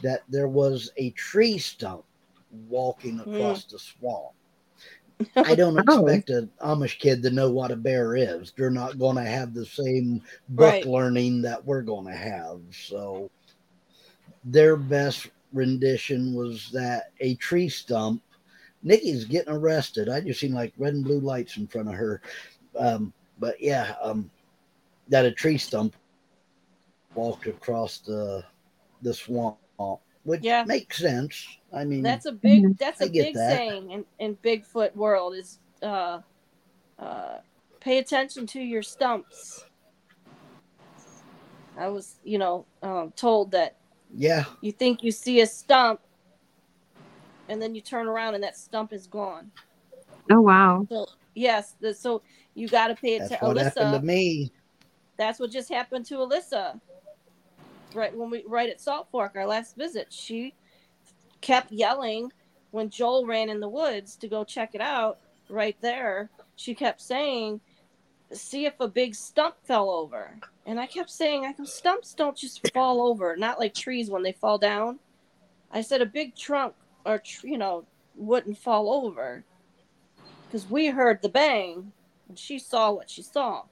that there was a tree stump walking Hmm. across the swamp. I don't Oh. expect an Amish kid to know what a bear is. They're not going to have the same book Right. learning that we're going to have. So their best rendition was that a tree stump. Nikki's getting arrested. I just seen like red and blue lights in front of her. Um, but yeah, um, that a tree stump walked across the the swamp, which Yeah. makes sense. I mean, That's a big. Mhm. That's I a get big that. saying in, in Bigfoot world is, uh, uh, pay attention to your stumps. I was, you know, um, told that yeah, you think you see a stump, and then you turn around and that stump is gone. Oh wow. So yes, the, so you got to pay it that's attention. what happened to me. that's what just happened to Alyssa. Right when we right at Salt Fork, our last visit, she kept yelling when Joel ran in the woods to go check it out. Right there, she kept saying, "See if a big stump fell over." And I kept saying, "I go stumps don't just fall over, not like trees when they fall down." I said a big trunk or you know wouldn't fall over because we heard the bang and she saw what she saw.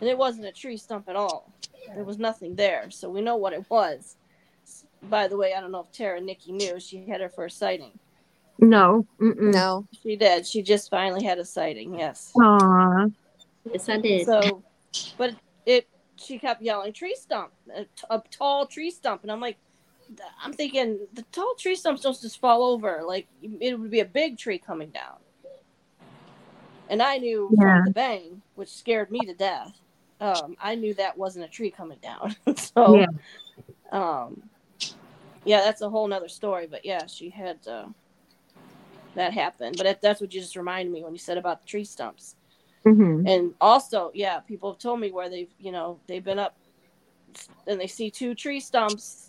And it wasn't a tree stump at all. There was nothing there. So we know what it was. By the way, I don't know if Tara Nikki knew she had her first sighting. No. Mm-mm. No. She did. She just finally had a sighting. Yes. Aw. Yes, I did. So, but it, she kept yelling tree stump, a, t- a tall tree stump. And I'm like, I'm thinking the tall tree stumps don't just fall over. Like it would be a big tree coming down. And I knew Yeah. from the bang, which scared me to death. Um, I knew that wasn't a tree coming down. so, Yeah. um, yeah, that's a whole nother story. But yeah, she had uh, that happen. But that, that's what you just reminded me when you said about the tree stumps. Hmm And also, yeah, people have told me where they've, you know, they've been up and they see two tree stumps.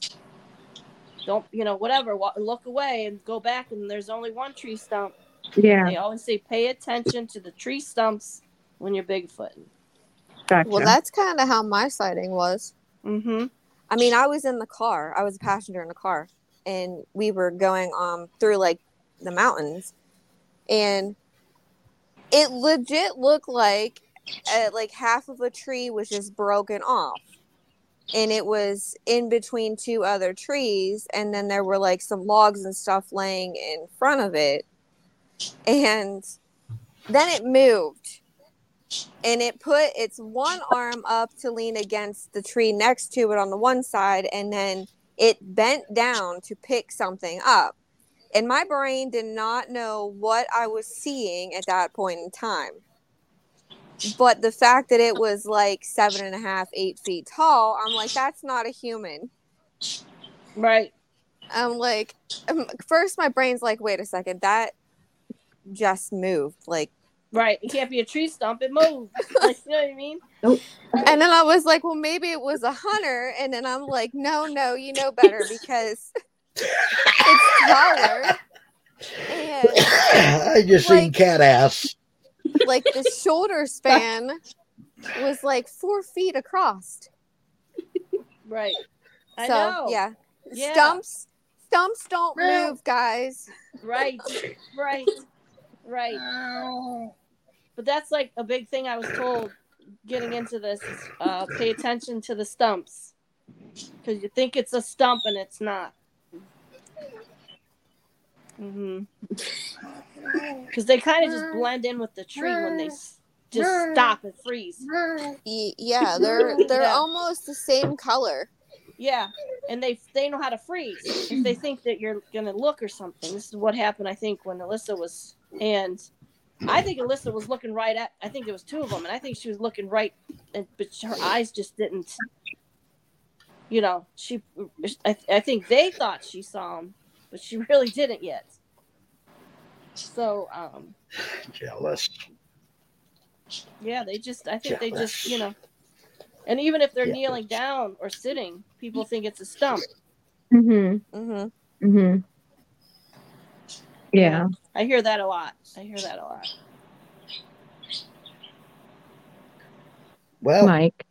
Don't, you know, whatever, wa- look away and go back, and there's only one tree stump. Yeah. They always say pay attention to the tree stumps when you're Bigfooting. Gotcha. Well, that's kind of how my sighting was. Mm-hmm. I mean, I was in the car. I was a passenger in the car, and we were going um through like the mountains, and it legit looked like uh, like half of a tree was just broken off, and it was in between two other trees, and then there were like some logs and stuff laying in front of it, and then it moved. And it put its one arm up to lean against the tree next to it on the one side and then it bent down to pick something up and my brain did not know what i was seeing at that point in time but the fact that it was like seven and a half eight feet tall i'm like that's not a human Right. i'm like um, first my brain's like wait a second that just moved like Right. It can't be a tree stump. It moved. like, you know what I mean? And then I was like, well, maybe it was a hunter. And then I'm like, no, no, you know better because it's taller. And I just seen cat ass. like the shoulder span was like four feet across. Right. I so know. yeah. Yeah. Stumps stumps don't Well- move, guys. Right. Right. Right. But that's like a big thing I was told getting into this is uh, pay attention to the stumps because you think it's a stump and it's not. Mm-hmm. Because they kind of just blend in with the tree when they just stop and freeze. Yeah, they're they're Yeah. almost the same color. Yeah, and they they know how to freeze if they think that you're gonna look or something. This is what happened, I think, when Alyssa was, and I think Alyssa was looking right at. I think it was two of them, and I think she was looking right, and, but her eyes just didn't. You know, she. I, I think they thought she saw him, but she really didn't yet. So um, Jealous. yeah, they just I think they just you know, and even if they're Jealous. kneeling down or sitting, people think it's a stump. Mm-hmm. Mm-hmm. Mm-hmm. Yeah. I hear that a lot. I hear that a lot. Well, Mike.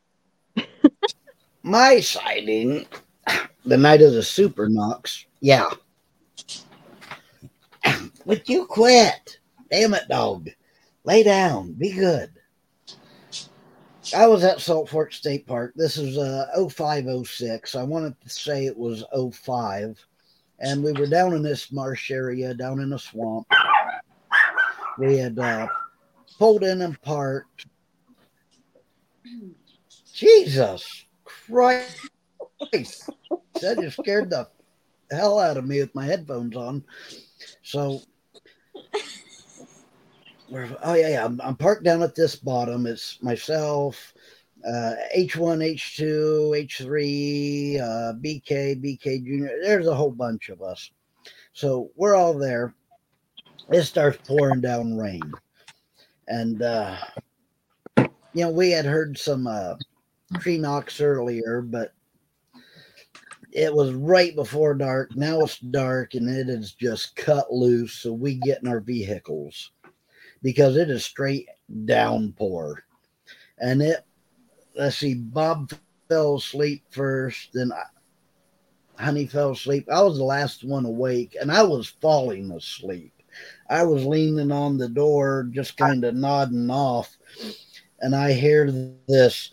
my sighting the night of the super knocks. Yeah. Would you quit? Damn it, dog. Lay down. Be good. I was at Salt Fork State Park. This is uh 0506. I wanted to say it was 05. And we were down in this marsh area, down in a swamp. We had uh, pulled in and parked. Jesus Christ. That just scared the hell out of me with my headphones on. So, oh, yeah, yeah. I'm, I'm parked down at this bottom. It's myself, uh, H1, H2, H3, uh, BK, BK Junior. There's a whole bunch of us. So, we're all there. It starts pouring down rain. And, uh, you know, we had heard some uh, tree knocks earlier, but it was right before dark. Now it's dark and it is just cut loose. So we get in our vehicles because it is straight downpour. And it, let's see, Bob fell asleep first, then Honey fell asleep. I was the last one awake and I was falling asleep. I was leaning on the door, just kind of nodding off. And I hear this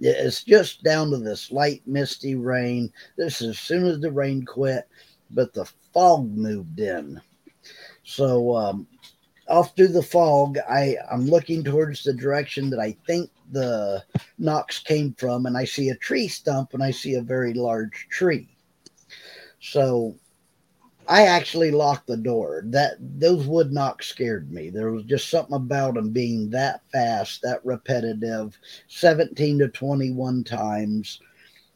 It's just down to this light, misty rain. This is as soon as the rain quit, but the fog moved in. So um, off through the fog, I I'm looking towards the direction that I think the knocks came from, and I see a tree stump, and I see a very large tree. So I actually locked the door. That those wood knocks scared me. There was just something about them being that fast, that repetitive, 17 to 21 times.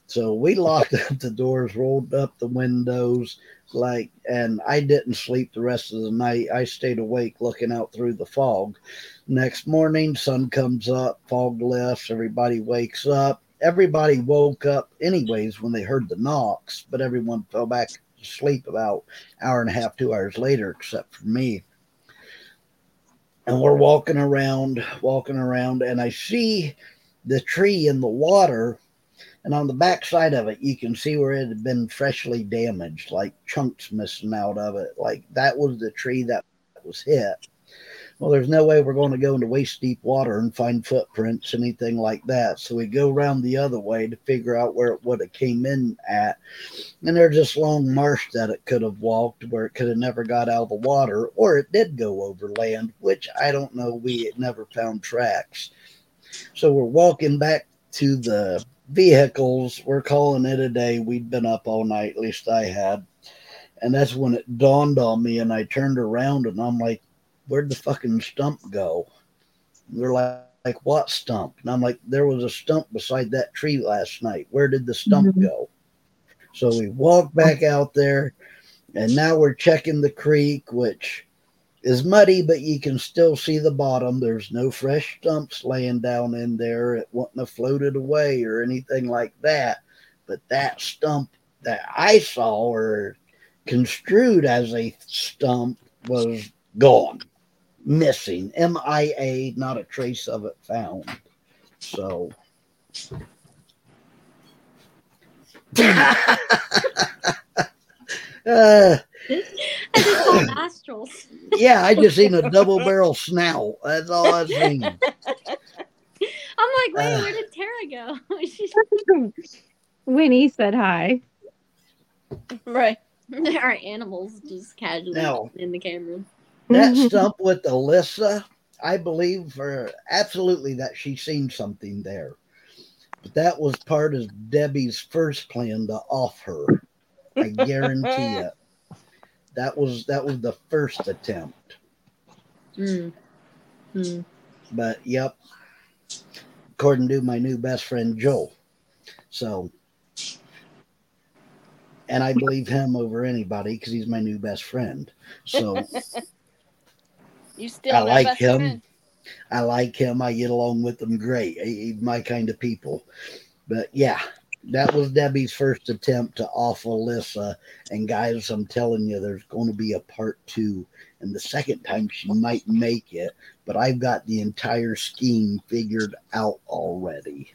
So we locked up the doors, rolled up the windows, like, and I didn't sleep the rest of the night. I stayed awake looking out through the fog. Next morning, sun comes up, fog lifts, everybody wakes up. Everybody woke up anyways when they heard the knocks, but everyone fell back to sleep about hour and a half, two hours later, except for me. And we're walking around, walking around, and I see the tree in the water. And on the back side of it, you can see where it had been freshly damaged, like chunks missing out of it. Like that was the tree that was hit. Well, there's no way we're going to go into waist deep water and find footprints, anything like that. So we go around the other way to figure out where it would have came in at. And there's this long marsh that it could have walked where it could have never got out of the water, or it did go over land, which I don't know. We never found tracks. So we're walking back to the vehicles. We're calling it a day. We'd been up all night, at least I had. And that's when it dawned on me, and I turned around and I'm like, where'd the fucking stump go? They're like, like what stump? And I'm like, there was a stump beside that tree last night. Where did the stump Mhm. go? So we walked back out there, and now we're checking the creek, which is muddy, but you can still see the bottom. There's no fresh stumps laying down in there. It wouldn't have floated away or anything like that. But that stump that I saw or construed as a stump was gone missing. MIA, not a trace of it found. So. uh, I just saw nostrils. yeah, I just seen a double barrel snout. That's all I've seen. I'm like, wait, Uh. where did Tara go? Winnie said hi. Right. there are animals just casually No. in the camera. That stump with Alyssa, I believe for absolutely that she seen something there. But that was part of Debbie's first plan to off her. I guarantee it. That was that was the first attempt. Mm. Mm. But yep, according to my new best friend Joe. So, and I believe him over anybody because he's my new best friend. So You still I like him. friend. I like him. I get along with him great. He- He's my kind of people. But yeah, that was Debbie's first attempt to off Alyssa. And guys, I'm telling you, there's going to be a part two. And the second time she might make it, but I've got the entire scheme figured out already.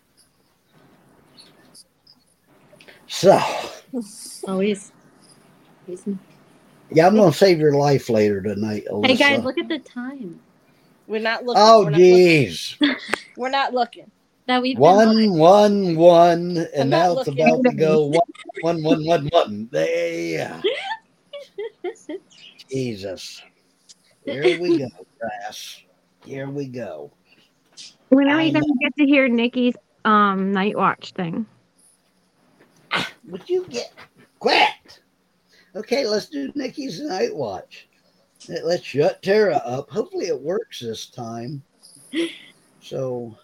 So, oh, Always. always. Yeah, I'm going to save your life later tonight, Alyssa. Hey guys, look at the time We're not looking. Oh, we're, not looking. we're not looking. that we've been One, one, one, I'm and now it's looking. about to go one, one, one, one, one. There. Jesus. Here we go, grass. Here we go. When are I we gonna get to hear Nikki's um night watch thing? Would you get quit? Okay, let's do Nikki's night watch. Let- Let's shut Tara up. Hopefully, it works this time. So,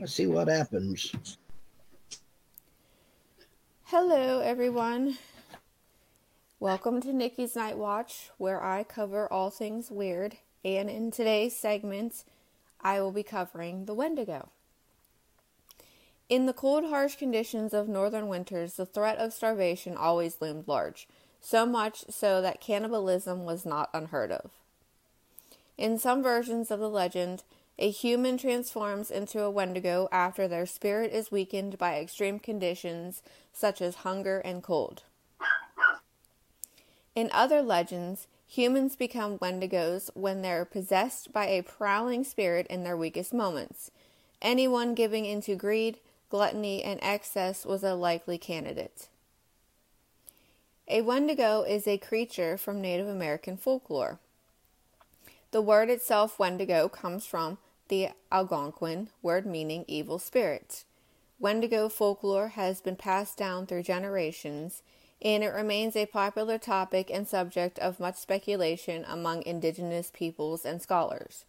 let's see what happens. Hello, everyone. Welcome to Nikki's Night Watch, where I cover all things weird. And in today's segment, I will be covering the Wendigo. In the cold, harsh conditions of northern winters, the threat of starvation always loomed large, so much so that cannibalism was not unheard of. In some versions of the legend, a human transforms into a Wendigo after their spirit is weakened by extreme conditions such as hunger and cold. In other legends, humans become Wendigos when they're possessed by a prowling spirit in their weakest moments. Anyone giving into greed, gluttony, and excess was a likely candidate. A Wendigo is a creature from Native American folklore. The word itself, Wendigo, comes from the Algonquin word meaning evil spirit. Wendigo folklore has been passed down through generations, and it remains a popular topic and subject of much speculation among indigenous peoples and scholars.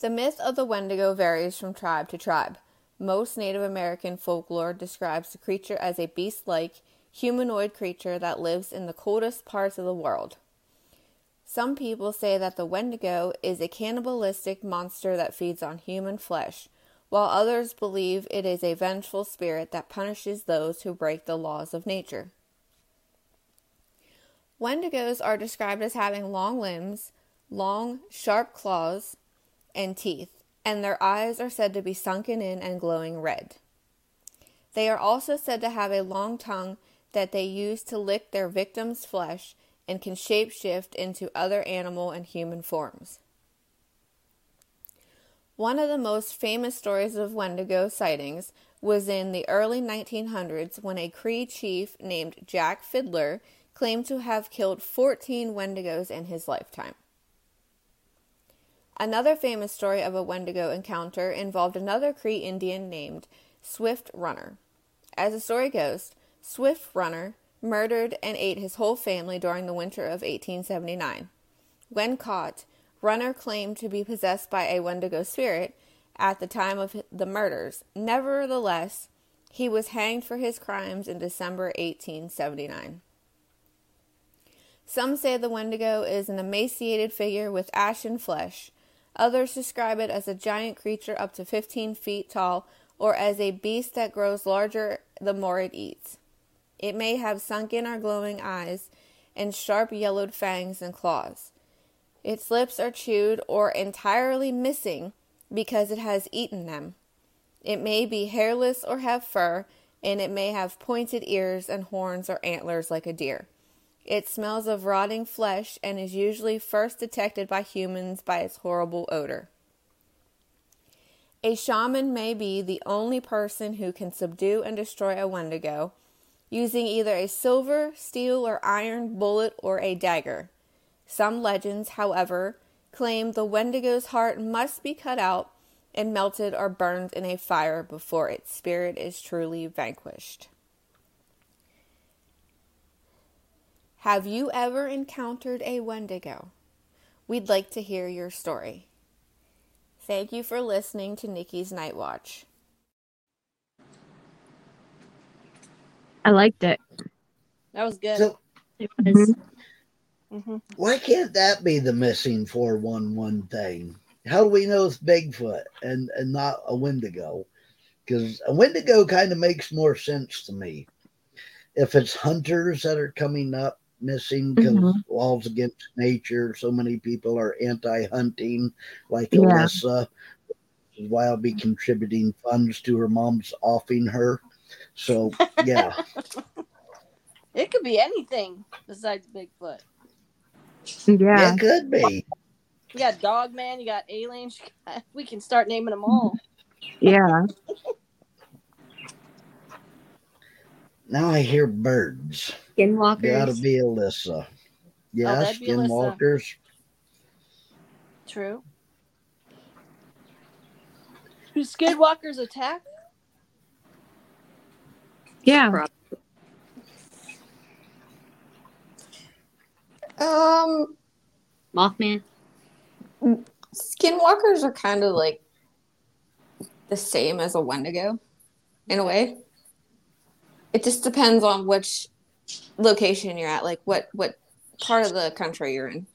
The myth of the Wendigo varies from tribe to tribe. Most Native American folklore describes the creature as a beast like, humanoid creature that lives in the coldest parts of the world. Some people say that the Wendigo is a cannibalistic monster that feeds on human flesh, while others believe it is a vengeful spirit that punishes those who break the laws of nature. Wendigos are described as having long limbs, long, sharp claws, and teeth, and their eyes are said to be sunken in and glowing red. They are also said to have a long tongue that they use to lick their victim's flesh and can shapeshift into other animal and human forms. One of the most famous stories of Wendigo sightings was in the early 1900s when a Cree chief named Jack Fiddler claimed to have killed 14 Wendigos in his lifetime. Another famous story of a Wendigo encounter involved another Cree Indian named Swift Runner. As the story goes, Swift Runner murdered and ate his whole family during the winter of 1879. When caught, Runner claimed to be possessed by a Wendigo spirit at the time of the murders. Nevertheless, he was hanged for his crimes in December 1879. Some say the Wendigo is an emaciated figure with ashen flesh. Others describe it as a giant creature up to 15 feet tall or as a beast that grows larger the more it eats. It may have sunken or glowing eyes and sharp yellowed fangs and claws. Its lips are chewed or entirely missing because it has eaten them. It may be hairless or have fur, and it may have pointed ears and horns or antlers like a deer. It smells of rotting flesh and is usually first detected by humans by its horrible odor. A shaman may be the only person who can subdue and destroy a Wendigo using either a silver, steel, or iron bullet or a dagger. Some legends, however, claim the Wendigo's heart must be cut out and melted or burned in a fire before its spirit is truly vanquished. Have you ever encountered a Wendigo? We'd like to hear your story. Thank you for listening to Nikki's Night Watch. I liked it. That was good. So It was. hmm why can't that be the missing 411 thing? How do we know it's Bigfoot and, and not a Wendigo? Because a Wendigo kind of makes more sense to me. If it's hunters that are coming up missing because Mhm. laws against nature, so many people are anti hunting, like Yeah. Alyssa, which is why I'll be contributing funds to her mom's offing her. So, yeah. It could be anything besides Bigfoot. Yeah. It could be. You got Dog Man, you got aliens. you got- We can start naming them all. Yeah. Now I hear birds. Skinwalkers. Gotta be Alyssa. Oh, yeah, Oh, that'd Alyssa. skinwalkers. True. Do skinwalkers attack? Yeah. Prob- Um, Mothman. skinwalkers are kind of like the same as a Wendigo in a way. It just depends on which location you're at, like what what part of the country you're in.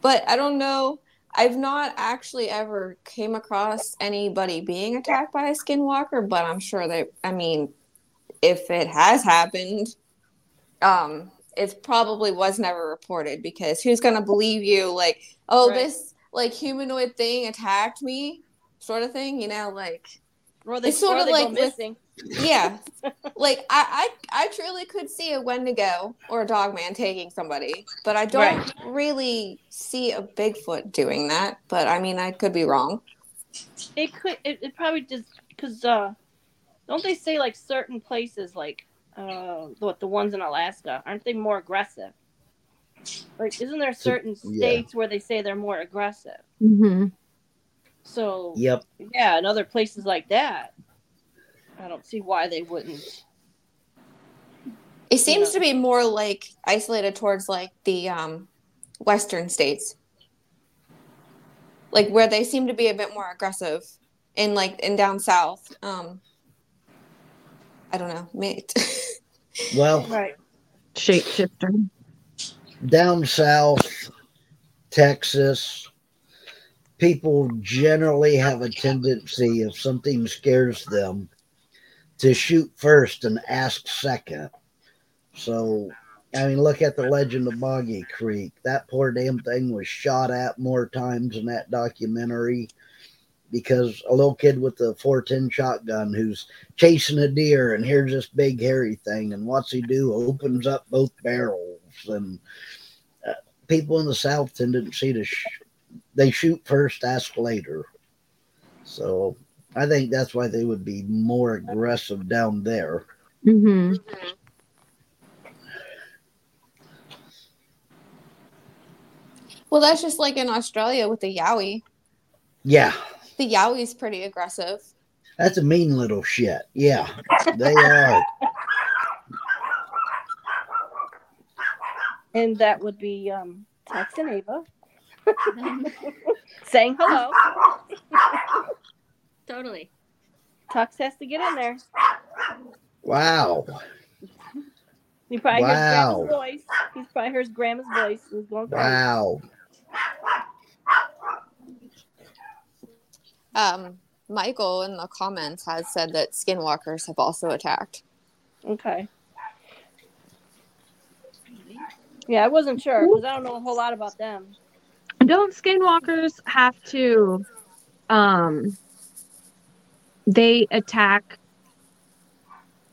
But I don't know. I've not actually ever came across anybody being attacked by a skinwalker, but I'm sure that I mean, if it has happened, um, it probably was never reported because who's gonna believe you? Like, oh, Right. this like humanoid thing attacked me, sort of thing. You know, like Or they, It's sort or of like with- missing. Yeah, like I, I I truly could see a Wendigo or a dog man taking somebody, but I don't Right. really see a Bigfoot doing that. But I mean, I could be wrong. It could. It, it probably just because uh, don't they say like certain places like uh, what the ones in Alaska aren't they more aggressive? Like, isn't there certain yeah. states where they say they're more aggressive? hmm So Yep. yeah, in other places like that, I don't see why they wouldn't. It seems Yeah. to be more like isolated towards like the um, western states, like where they seem to be a bit more aggressive, in like in down south. Um, I don't know, mate. Well, Right. Shapeshifter. down south, Texas, people generally have a tendency, if something scares them, to shoot first and ask second. So, I mean, look at the legend of Boggy Creek. That poor damn thing was shot at more times in that documentary because a little kid with a 410 shotgun who's chasing a deer, and here's this big hairy thing, and what's he do? Opens up both barrels and uh, people in the South tendency to sh- they shoot first, ask later. So I think that's why they would be more aggressive down there. hmm well, that's just like in Australia with the Yowie. Yeah, The Yowie's pretty aggressive. that's a mean little shit. Yeah, they are. And that would be um, Tex and Ava saying hello. totally. Tux has to get in there. Wow. He probably Wow. hears Grandma's voice. He's probably hears Grandma's voice. He's going crazy. Wow. Um, Michael in the comments has said that skinwalkers have also attacked. Okay. Yeah, I wasn't sure because I don't know a whole lot about them. Don't skinwalkers have to um they attack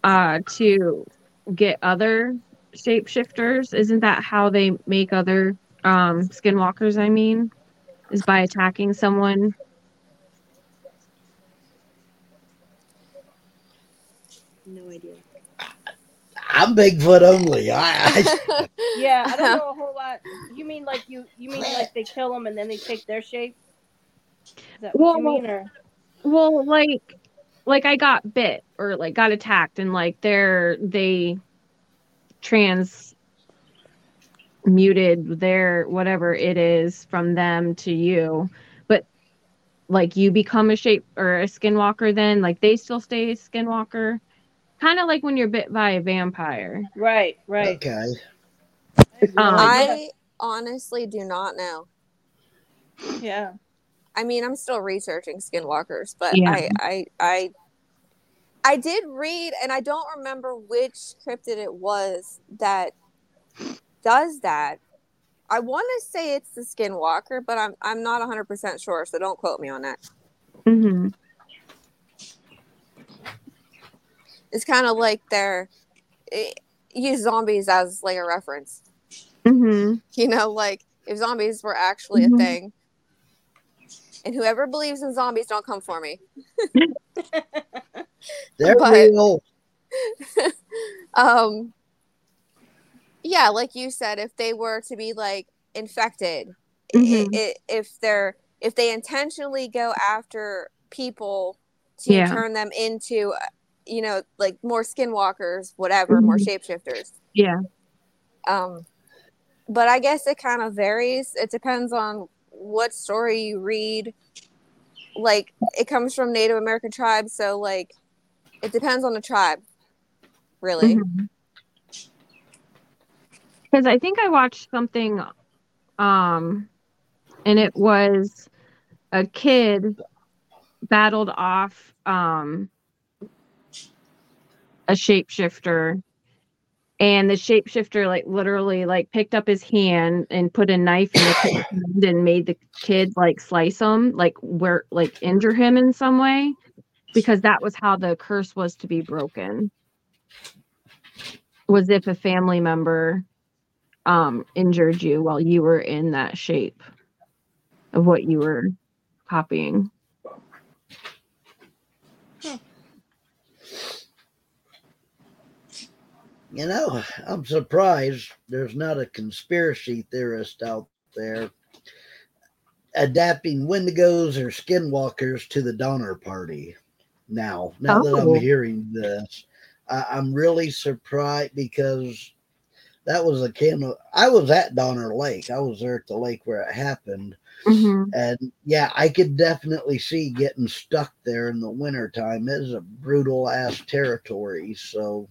uh to get other shapeshifters? Isn't that how they make other um skinwalkers, I mean? Is by attacking someone? No idea. I'm Bigfoot only. I, I Yeah, I don't know a whole lot. You mean like you you mean like they kill them and then they take their shape? Is that what Well, you mean or Well, like like I got bit or like got attacked and like they're they trans muted their whatever it is from them to you. But like you become a shape or a skinwalker then like they still stay a skinwalker. Kind of like when you're bit by a vampire. right, right. Okay. Um, I honestly do not know. yeah. I mean, I'm still researching skinwalkers, but Yeah. I, I, I, I did read, and I don't remember which cryptid it was that does that. I want to say it's the skinwalker, but I'm I'm not 100 percent sure, so don't quote me on that. Mm-hmm. It's kind of like they're eh, use zombies as like a reference. Mm-hmm. You know, like if zombies were actually Mhm. a thing. And whoever believes in zombies, don't come for me. They're But- real. um yeah like you said if they were to be like infected i- Mhm. i- if they're if they intentionally go after people to Yeah. turn them into uh, you know like more skinwalkers whatever more Mhm. shapeshifters Yeah. um but i guess it kind of varies it depends on what story you read like it comes from native american tribes so like it depends on the tribe really. Because I think I watched something, um, and it was a kid battled off um, a shapeshifter, and the shapeshifter like literally like picked up his hand and put a knife in the hand and made the kid like slice him, like where like injure him in some way, because that was how the curse was to be broken. Was if a family member um injured you while you were in that shape of what you were copying. You know, I'm surprised there's not a conspiracy theorist out there adapting Wendigos or Skinwalkers to the Donner Party. Now, now that Oh. I'm hearing this, I, I'm really surprised because that was a can of. I was at Donner Lake. I was there at the lake where it happened. Mm-hmm. And yeah, I could definitely see getting stuck there in the wintertime. It is a brutal ass territory. So,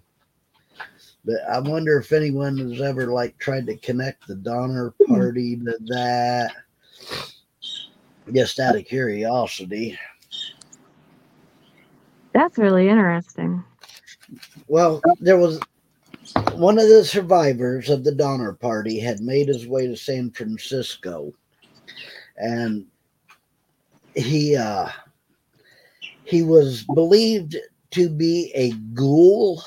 but I wonder if anyone has ever like tried to connect the Donner Party to that. Just out of curiosity. That's really interesting. Well, there was one of the survivors of the Donner Party had made his way to San Francisco, and he uh, he was believed to be a ghoul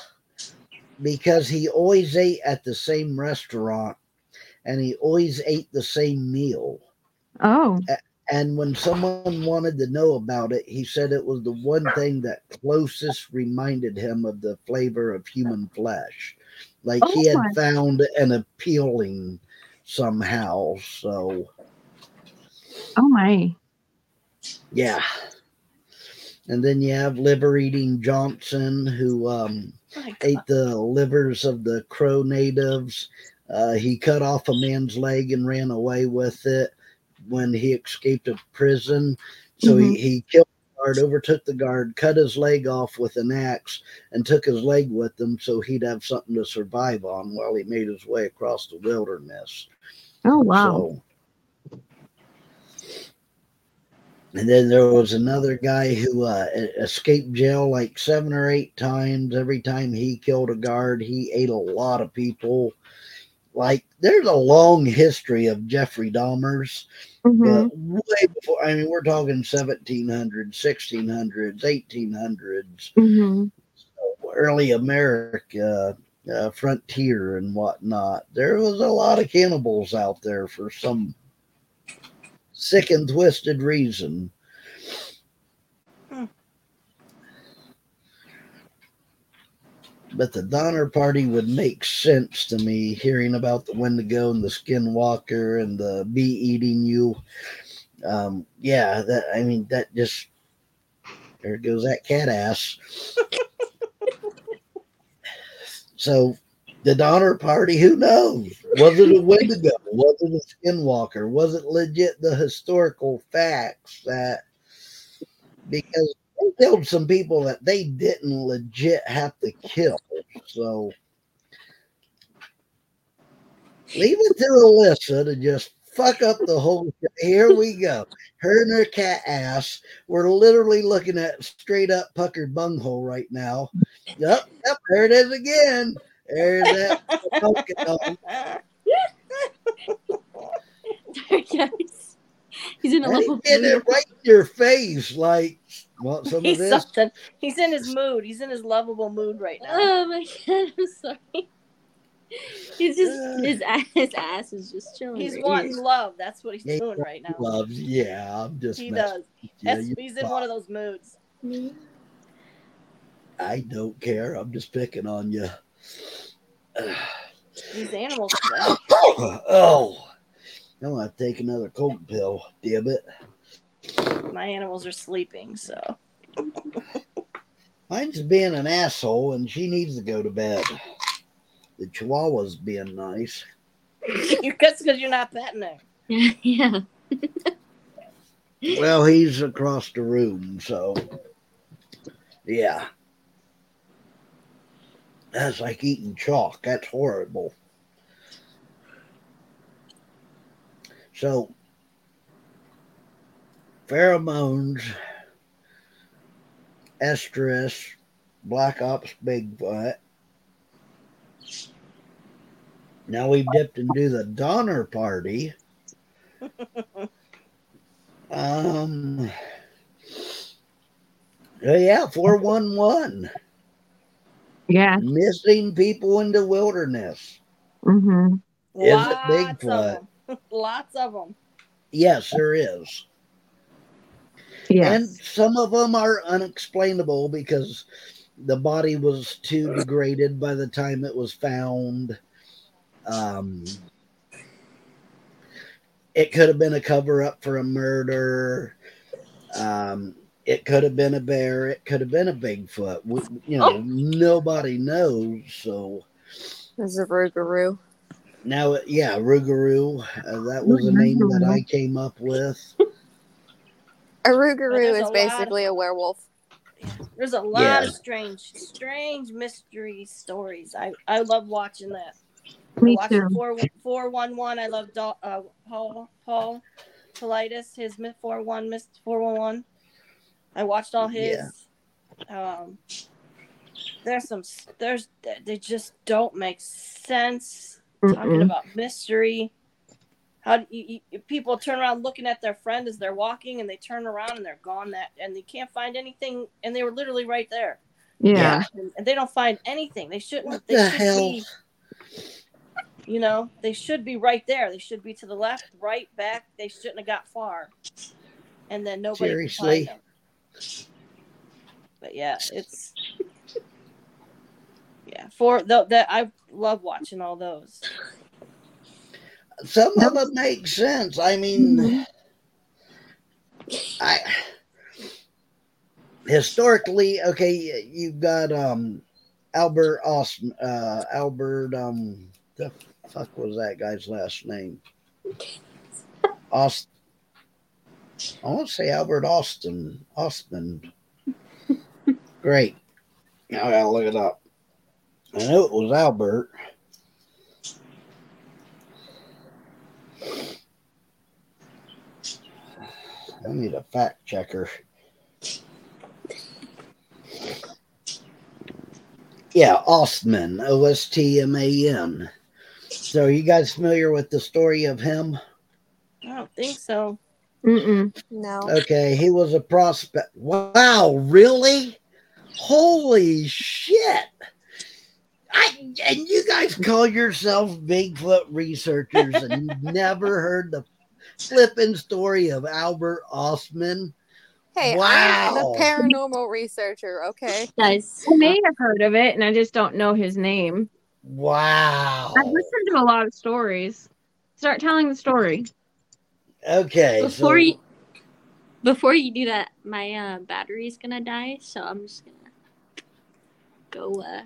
because he always ate at the same restaurant and he always ate the same meal. Oh, And when someone wanted to know about it, he said it was the one thing that closest reminded him of the flavor of human flesh. Like he Oh had my- found an appealing somehow. So, oh my. yeah. And then you have liver eating Johnson, who um, My ate the livers of the Crow natives. Uh, he cut off a man's leg and ran away with it when he escaped a prison. So he, he killed the guard, overtook the guard, cut his leg off with an axe, and took his leg with him so he'd have something to survive on while he made his way across the wilderness. Oh wow. So, and then there was another guy who uh, escaped jail like seven or eight times. Every time he killed a guard, he ate a lot of people. Like there's a long history of Jeffrey Dahmer's, Mhm. but way before. I mean, we're talking 1700s, 1600s, 1800s, Mhm. early America, uh, frontier, and whatnot. There was a lot of cannibals out there for some sick and twisted reason. Hmm. but the Donner Party would make sense to me. Hearing about the Wendigo and the Skinwalker and the bee eating you, um, yeah, that I mean that just there goes that cat ass. so the Donner Party, who knows? Was it a Wendigo? Was it a Skinwalker? Was it legit the historical facts that because they killed some people that they didn't legit have to kill. So leave it to Alyssa to just fuck up the whole. Here we go. Her and her cat ass. We're literally looking at straight up puckered bunghole right now. Yep, yep. There it is again. There's that. Pokemon. yes. He's in a And he level did it right in your face. Like, want some of He's this? something. He's in his mood. He's in his lovable mood right now. Oh my god, I'm sorry. He's just uh. his ass, his ass is just chilling. He's right wanting love. That's what he's Yeah, doing right now. Loves. Yeah, I'm just. He does. with you. He's in one of those moods. I don't care. I'm just picking on you. These animals. oh, I'm gonna take another cold pill. Damn it. My animals are sleeping, so Mine's being an asshole, and she needs to go to bed. The Chihuahua's being nice. that's because you're not petting her. Yeah, yeah. Well, he's across the room, so yeah. That's like eating chalk. That's horrible. So, pheromones, estrus, black ops, Bigfoot. Now we've dipped into the Donner Party. Um. yeah, four one one. Yeah. Missing people in the wilderness. Mm-hmm. Is it Lots Bigfoot? of them. Lots of them. Yes, there is, Yes. and some of them are unexplainable because the body was too degraded by the time it was found. Um, it could have been a cover up for a murder. Um, it could have been a bear. It could have been a Bigfoot. We, you know, oh. nobody knows. So, is a Rougarou. Now, uh, yeah, Rougarou. Uh, that was a name that I came up with. a Rougarou is a basically of, a werewolf. There's a lot yeah. of strange, strange mystery stories. I, I love watching that. Me I too. 411. I love uh, Paul, Paul Paulides, his 411, 411. I watched all his. Um, there's some. There's they just don't make sense. Talking Mm-mm. about mystery. How do you, you, people turn around looking at their friend as they're walking, and they turn around and they're gone. That and they can't find anything, and they were literally right there, Yeah. and, and they don't find anything. They shouldn't. What they the should hell? Be, you know, they should be right there. They should be to the left, right, back. They shouldn't have got far, and then nobody. could Seriously? find them. But yeah, it's yeah. For though that I love watching all those. Some of them make sense. I mean, I historically, okay, you've got um Albert Austin, uh, Albert um, the fuck was that guy's last name? I want to say Albert Austin. Austin. Great. Now I gotta look it up. I know it was Albert. I need a fact checker. Yeah, Ostman, O S T M A N. So, are you guys familiar with the story of him? I don't think so. Mm-mm. No. Okay, he was a prospect. Wow, really? Holy shit! I and you guys call yourselves Bigfoot researchers and you've never heard the flipping story of Albert Ostman? Hey, I'm a paranormal researcher. Okay. Guys, I may have heard of it, and I just don't know his name. Wow. I've listened to a lot of stories. Start telling the story. Okay. before so, you before you do that, my uh, battery's gonna die, so I'm just gonna go uh,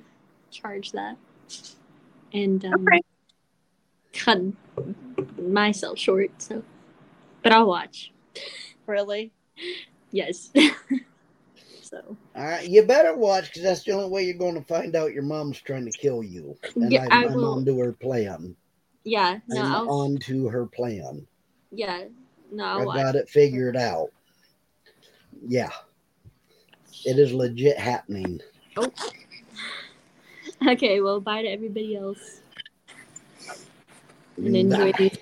charge that and um, Okay. cut myself short. So, but I'll watch. Really? Yes. so all right, you better watch because that's the only way you're going to find out your mom's trying to kill you. And Yeah, I'm, I I'm will- on to her plan. yeah, no, I'm I'll, on to her plan. Yeah, no, I've got it figured out. Yeah. It is legit happening. Oh. Okay, well, bye to everybody else, and enjoy these.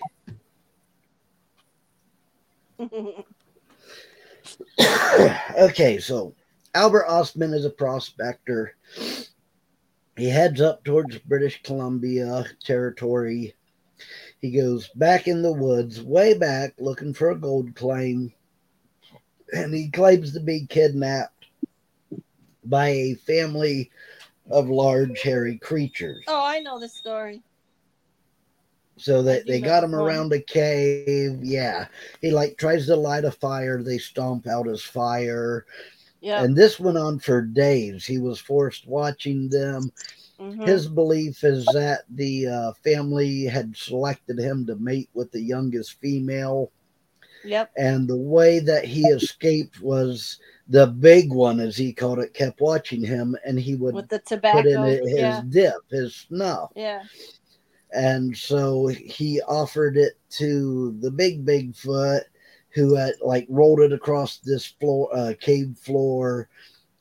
okay, so Albert Ostman is a prospector. He heads up towards British Columbia territory. He goes back in the woods, way back, looking for a gold claim. And he claims to be kidnapped by a family of large hairy creatures. oh, I know the story. So that they got him around a cave. Yeah. He like tries to light a fire. They stomp out his fire. Yeah. And this went on for days. He was forced watching them. Mhm. His belief is that the uh, family had selected him to mate with the youngest female. Yep. And the way that he escaped was the big one, as he called it, kept watching him and he would With the put tobacco. in his yeah. dip, his snuff. Yeah. And so he offered it to the big Bigfoot, who had like rolled it across this floor, uh, cave floor.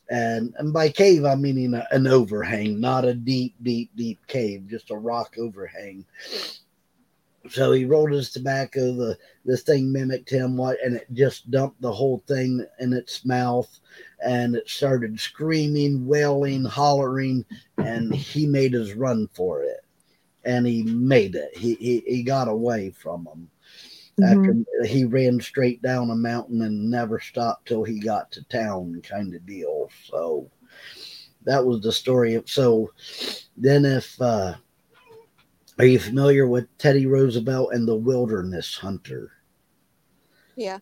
And, and by cave, I'm meaning a, an overhang, not a deep, deep, deep cave, just a rock overhang. So he rolled his tobacco. The this thing mimicked him, what, and it just dumped the whole thing in its mouth, and it started screaming, wailing, hollering, and he made his run for it and he made it. He he, he got away from them. After he ran straight down a mountain and never stopped till he got to town, kind of deal. So that was the story. Of, so then, if uh, are you familiar with Teddy Roosevelt and the Wilderness Hunter? Yeah.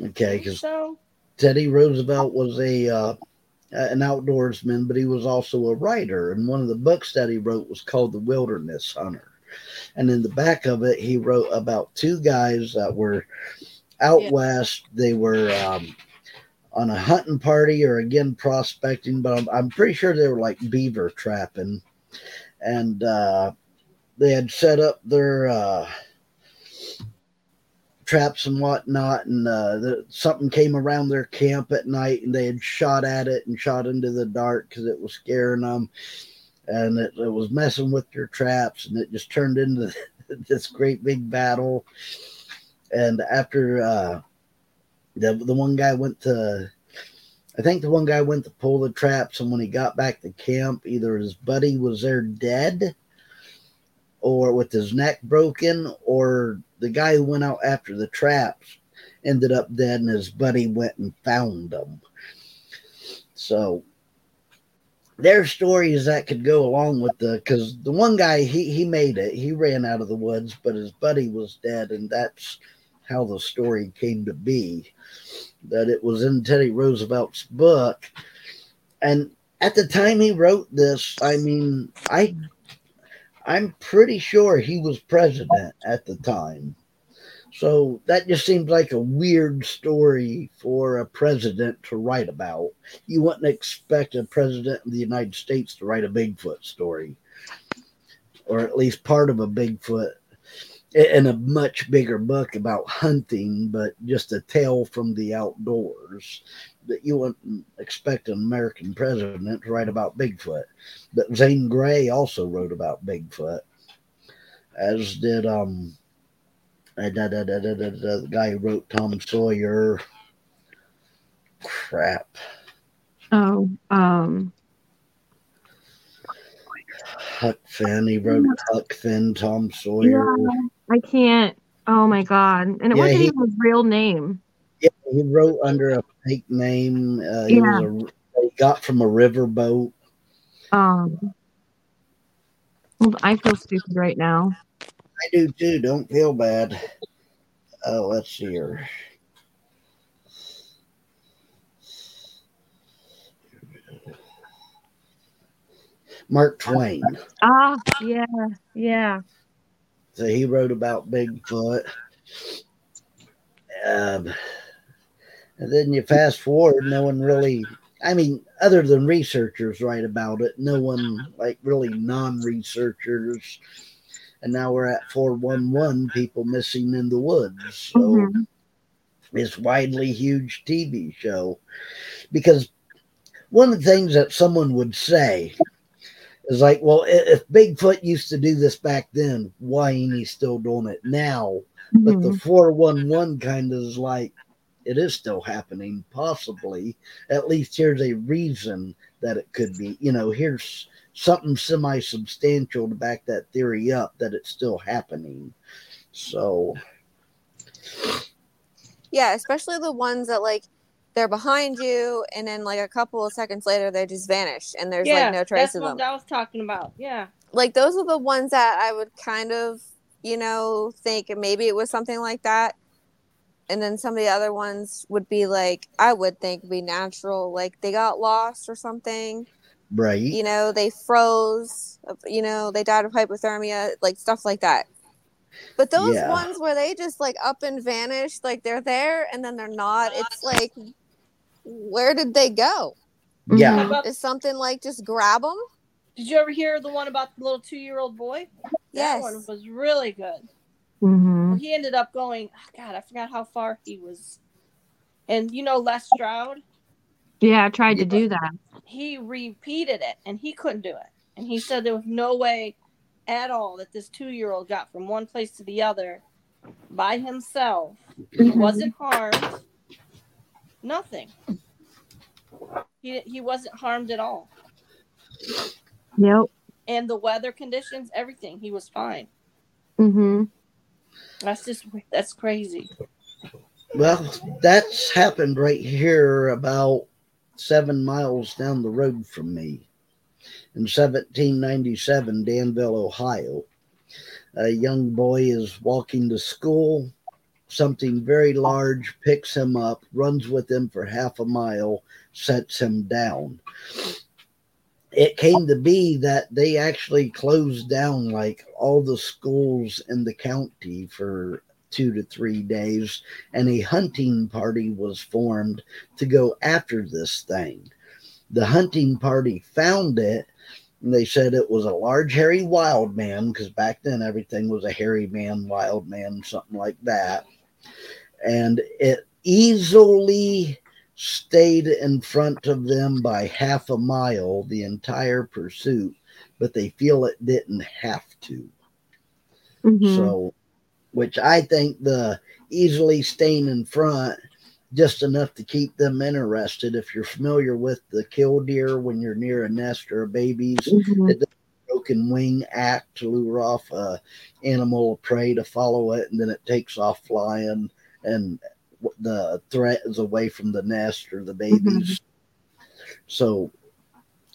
Okay, because So Teddy Roosevelt was a uh, an outdoorsman, but he was also a writer. And one of the books that he wrote was called The Wilderness Hunter. And in the back of it, he wrote about two guys that were out Yeah. west. They were um, on a hunting party or again prospecting, but I'm, I'm pretty sure they were like beaver trapping. And uh, they had set up their. Uh, traps and whatnot, and uh, the, something came around their camp at night, and they had shot at it and shot into the dark because it was scaring them, and it, it was messing with their traps, and it just turned into this great big battle. And after uh, the the one guy went to, I think the one guy went to pull the traps, and when he got back to camp, either his buddy was there dead or with his neck broken, or the guy who went out after the traps ended up dead, and his buddy went and found them. So there's stories that could go along with the because the one guy he he made it, he ran out of the woods, but his buddy was dead, and that's how the story came to be. That it was in Teddy Roosevelt's book, and at the time he wrote this, I mean, I I'm pretty sure he was president at the time. So that just seems like a weird story for a president to write about. You wouldn't expect a president of the United States to write a Bigfoot story, or at least part of a Bigfoot in a much bigger book about hunting, but just a tale from the outdoors. That you wouldn't expect an American president to write about Bigfoot. But Zane Grey also wrote about Bigfoot, as did um uh, da, da, da, da, da, da, the guy who wrote Tom Sawyer. Crap. Oh, um, Huck Finn. He wrote Huck Finn, Tom Sawyer. I can't. Oh my god! And it Yeah, wasn't he- even his real name. Yeah, he wrote under a fake name. Uh, he Yeah. a he got from a riverboat. Um, I feel stupid right now. I do too. Don't feel bad. Oh, let's see here. Mark Twain. Ah, yeah, yeah. So he wrote about Bigfoot. Um, and then you fast forward, no one really, I mean, other than researchers write about it, no one, like really non researchers. And now we're at 411 people missing in the woods. So Mhm. this widely huge TV show. Because one of the things that someone would say is like, well, if Bigfoot used to do this back then, why ain't he still doing it now? But the Mhm. 411 kind of is like, it is still happening, possibly. At least here's a reason that it could be. You know, here's something semi substantial to back that theory up that it's still happening. So, Yeah, especially the ones that like they're behind you, and then like a couple of seconds later they just vanish, and there's yeah, like no trace that's of what them. I was talking about. Yeah. Like those are the ones that I would kind of, you know, think maybe it was something like that. And then some of the other ones would be like I would think be natural, like they got lost or something. Right. You know, they froze. You know, they died of hypothermia, like stuff like that. But those Yeah. ones where they just like up and vanish, like they're there and then they're not. It's like, where did they go? Yeah. How about- Is something like just grab them? did you ever hear the one about the little two-year-old boy? That Yes. one was really good. Mhm. Well, he ended up going. oh, God, I forgot how far he was. And you know Les Stroud, Yeah, I tried to do that. He repeated it, and he couldn't do it. And he said there was no way at all that this two-year-old got from one place to the other by himself. He Mhm. wasn't harmed. Nothing. He he wasn't harmed at all. Yep. And the weather conditions, everything, he was fine. Mm-hmm. That's just that's crazy. Well, that's happened right here about seven miles down the road from me. In 1797, Danville, Ohio, a young boy is walking to school. Something very large picks him up, runs with him for half a mile, sets him down. It came to be that they actually closed down like all the schools in the county for two to three days and a hunting party was formed to go after this thing. The hunting party found it and they said it was a large hairy wild man because back then everything was a hairy man, wild man, something like that. And it easily stayed in front of them by half a mile the entire pursuit, but they feel it didn't have to. hmm So, which I think the easily staying in front just enough to keep them interested. If you're familiar with the killdeer when you're near a nest or a baby's hmm broken wing act to lure off a animal of prey to follow it, and then it takes off flying, and the threat is away from the nest or the babies. So,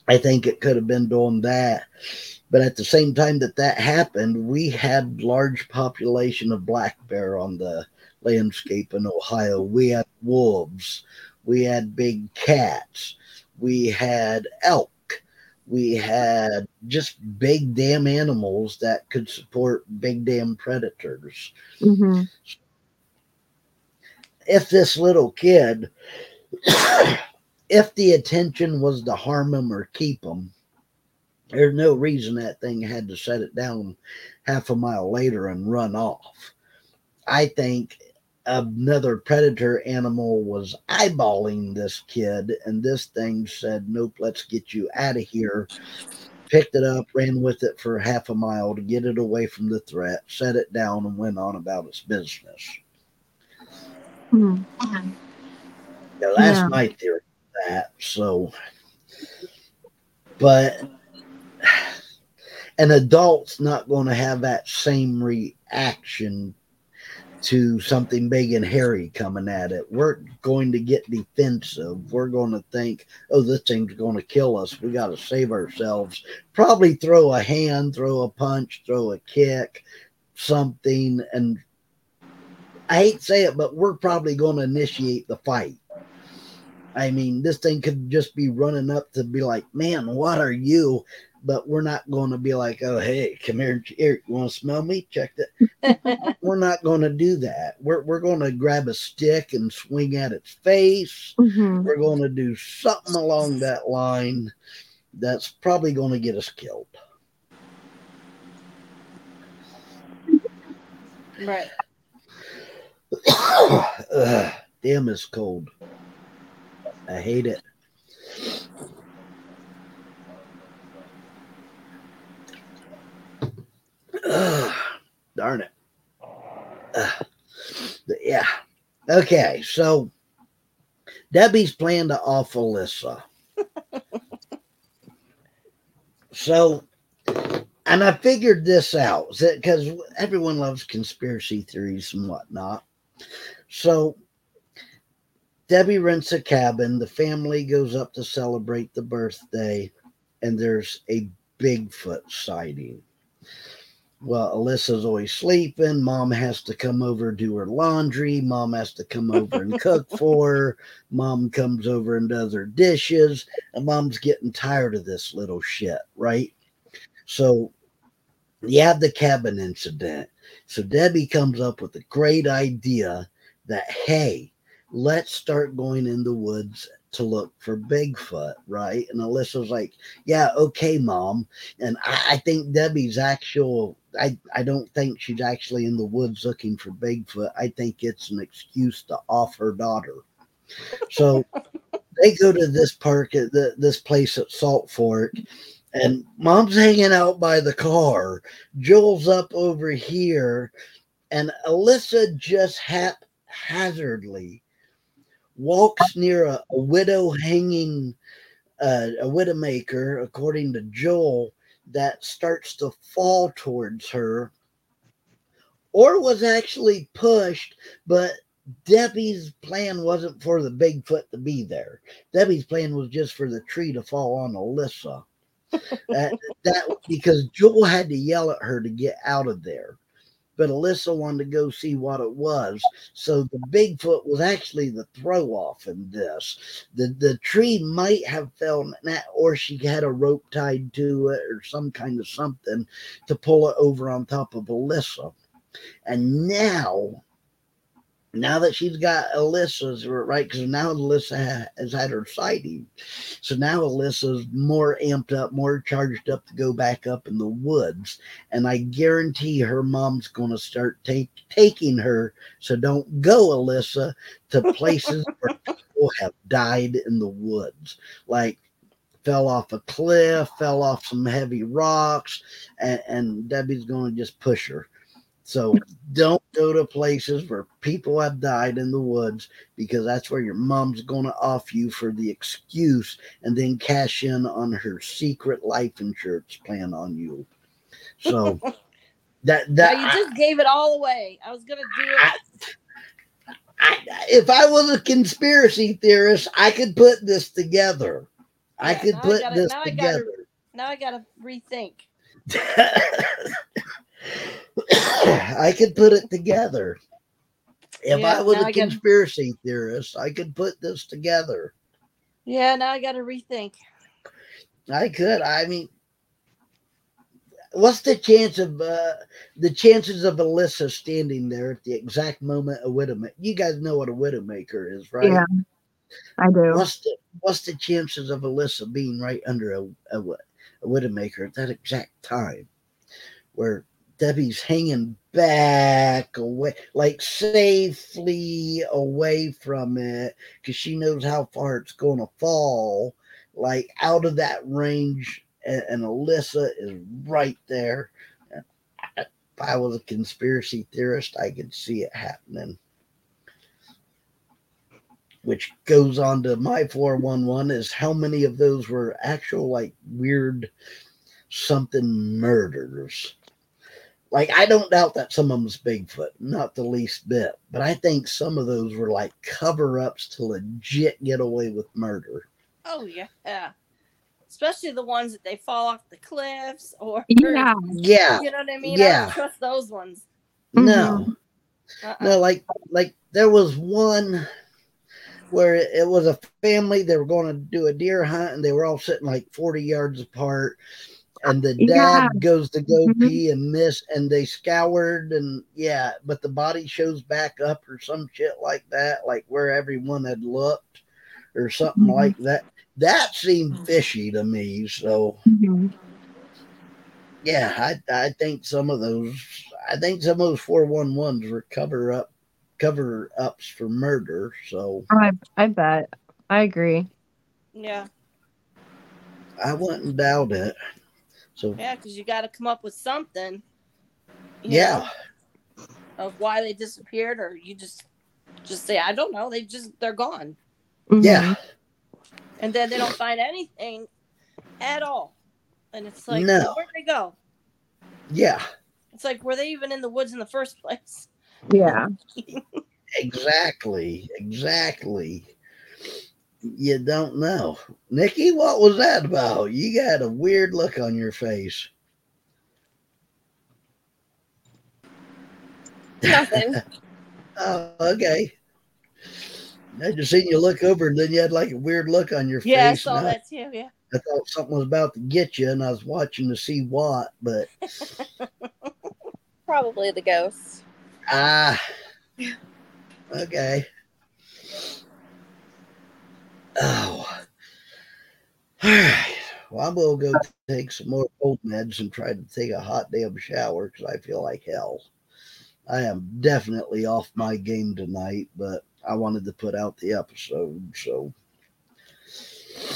I think it could have been doing that. But at the same time that that happened, we had large population of black bear on the landscape in Ohio. We had wolves, we had big cats, we had elk, we had just big damn animals that could support big damn predators. hmm If this little kid, if the intention was to harm him or keep him, there's no reason that thing had to set it down half a mile later and run off. I think another predator animal was eyeballing this kid, and this thing said, Nope, let's get you out of here. Picked it up, ran with it for half a mile to get it away from the threat, set it down, and went on about its business. hmm Yeah, that's Yeah. my theory of that. So, but an adult's not going to have that same reaction to something big and hairy coming at it. We're going to get defensive. We're going to think, oh, this thing's going to kill us. We got to save ourselves. Probably throw a hand, throw a punch, throw a kick, something. And I hate to say it, but we're probably going to initiate the fight. I mean, this thing could just be running up to be like, man, what are you? But we're not going to be like, oh, hey, come here. here you want to smell me? Check that. we're not going to do that. We're, we're going to grab a stick and swing at its face. Mhm. We're going to do something along that line that's probably going to get us killed. Right. Ugh, damn, it's cold. I hate it. Darn it. But yeah. Okay, so Debbie's plan to off Alyssa. so, and I figured this out because everyone loves conspiracy theories and whatnot. So, Debbie rents a cabin. The family goes up to celebrate the birthday, and there's a Bigfoot sighting. Well, Alyssa's always sleeping. Mom has to come over do her laundry. Mom has to come over and cook for her. Mom comes over and does her dishes. And mom's getting tired of this little shit, right? So you have the cabin incident. So Debbie comes up with a great idea that, hey, let's start going in the woods to look for Bigfoot, right? And Alyssa's like, yeah, okay, mom. And I, I think Debbie's actual, I, I don't think she's actually in the woods looking for Bigfoot. I think it's an excuse to off her daughter. So they go to this park at the, this place at Salt Fork. And mom's hanging out by the car. Joel's up over here. And Alyssa just haphazardly walks near a, a widow hanging, uh, a widowmaker, according to Joel, that starts to fall towards her, or was actually pushed, but Debbie's plan wasn't for the Bigfoot to be there. Debbie's plan was just for the tree to fall on Alyssa. that, that because Joel had to yell at her to get out of there but Alyssa wanted to go see what it was. So the Bigfoot was actually the throw off in this. The the tree might have fell or she had a rope tied to it or some kind of something to pull it over on top of Alyssa. And now now that she's got Alyssa's right, because now Alyssa has had her sighting, so now Alyssa's more amped up, more charged up to go back up in the woods, and I guarantee her mom's going to start take, taking her. So don't go, Alyssa, to places where people have died in the woods, like fell off a cliff, fell off some heavy rocks, and, and Debbie's going to just push her. So don't go to places where people have died in the woods because that's where your mom's going to off you for the excuse and then cash in on her secret life insurance plan on you. So that that Now, you just gave it all away. I was gonna do it. I, I, if I was a conspiracy theorist, I could put this together. I could I put gotta- this now I gotta- together. now I gotta rethink. I could put it together. If Yeah, I was now a I gotta- conspiracy theorist, I could put this together. Yeah, now I gotta rethink. I could. I mean, what's the chance of uh, the chances of Alyssa standing there at the exact moment a widowmaker? You guys know what a widowmaker is, right? Yeah. I do. What's the what's the chances of Alyssa being right under a, a, a widowmaker at that exact time, where Debbie's hanging back away, like safely away from it, because she knows how far it's going to fall, like out of that range, and, and Alyssa is right there. If I was a conspiracy theorist, I could see it happening which goes on to my 411 is how many of those were actual like weird something murders like I don't doubt that some of them's Bigfoot, not the least bit. But I think some of those were like cover ups to legit get away with murder. Oh yeah, yeah. Especially the ones that they fall off the cliffs or Yeah. Yeah. you know what I mean. I Yeah. don't trust those ones. No. Mm-hmm. Uh-uh. No, like like there was one where it, it was a family. They were going to do a deer hunt, and they were all sitting like forty yards apart. And the dad Yeah. goes to go Mhm. pee and miss, and they scoured, and yeah, but the body shows back up or some shit like that, like where everyone had looked or something Mhm. like that. That seemed fishy to me. So Mhm. yeah, I I think some of those I think some of those four one ones were cover up cover ups for murder. So I I bet. I agree. Yeah, I wouldn't doubt it. So yeah, because you got to come up with something. yeah, know, of why they disappeared, or you just just say I don't know. They just they're gone, Mhm. yeah, and then they don't find anything at all. And it's like, No. where'd they go? yeah, It's like, were they even in the woods in the first place? Yeah. exactly, exactly. You don't know, Nikki. What was that about? You got a weird look on your face. Nothing. Oh, okay. I just seen you look over, and then you had like a weird look on your face. Yeah, I saw that too. Yeah. I thought something was about to get you, and I was watching to see what, but Probably the ghost. ah, okay. Oh, all right. Well, I'm gonna go take some more cold meds and try to take a hot damn shower because I feel like hell. I am definitely off my game tonight, but I wanted to put out the episode, so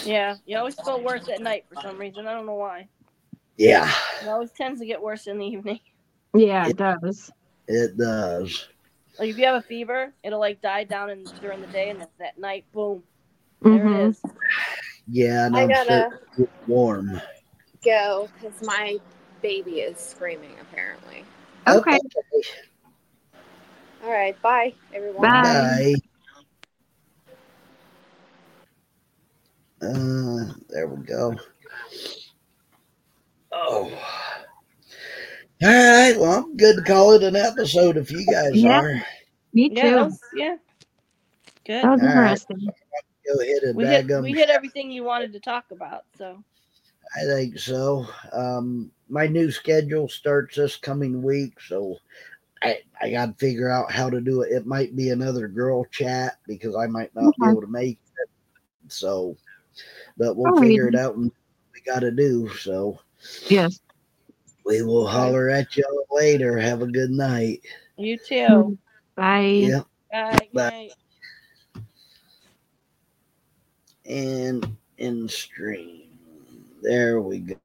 Yeah. You always feel worse at night for some reason. I don't know why. yeah, It always tends to get worse in the evening. Yeah, it does. it does. Like if you have a fever, it'll like die down in, during the day, and then that night, boom, there Mhm. Yeah, and I I'm gotta starting warm. go because my baby is screaming apparently. Okay. All right, bye everyone. Bye. Bye. Uh, there we go. Oh. All right. Well, I'm good to call it an episode if you guys Yeah. are. Me too. Yeah, yeah. Good. That was All right. Interesting. Go ahead and we hit we hit everything you wanted to talk about. So I think so. Um, my new schedule starts this coming week, so I I got to figure out how to do it. It might be another girl chat because I might not be able to make it. So, but we'll Oh, figure you- it out and we got to do. So Yes. we will holler at y'all later. Have a good night. you too. Bye. Yep. Bye. Good Bye. night. And in stream. There we go.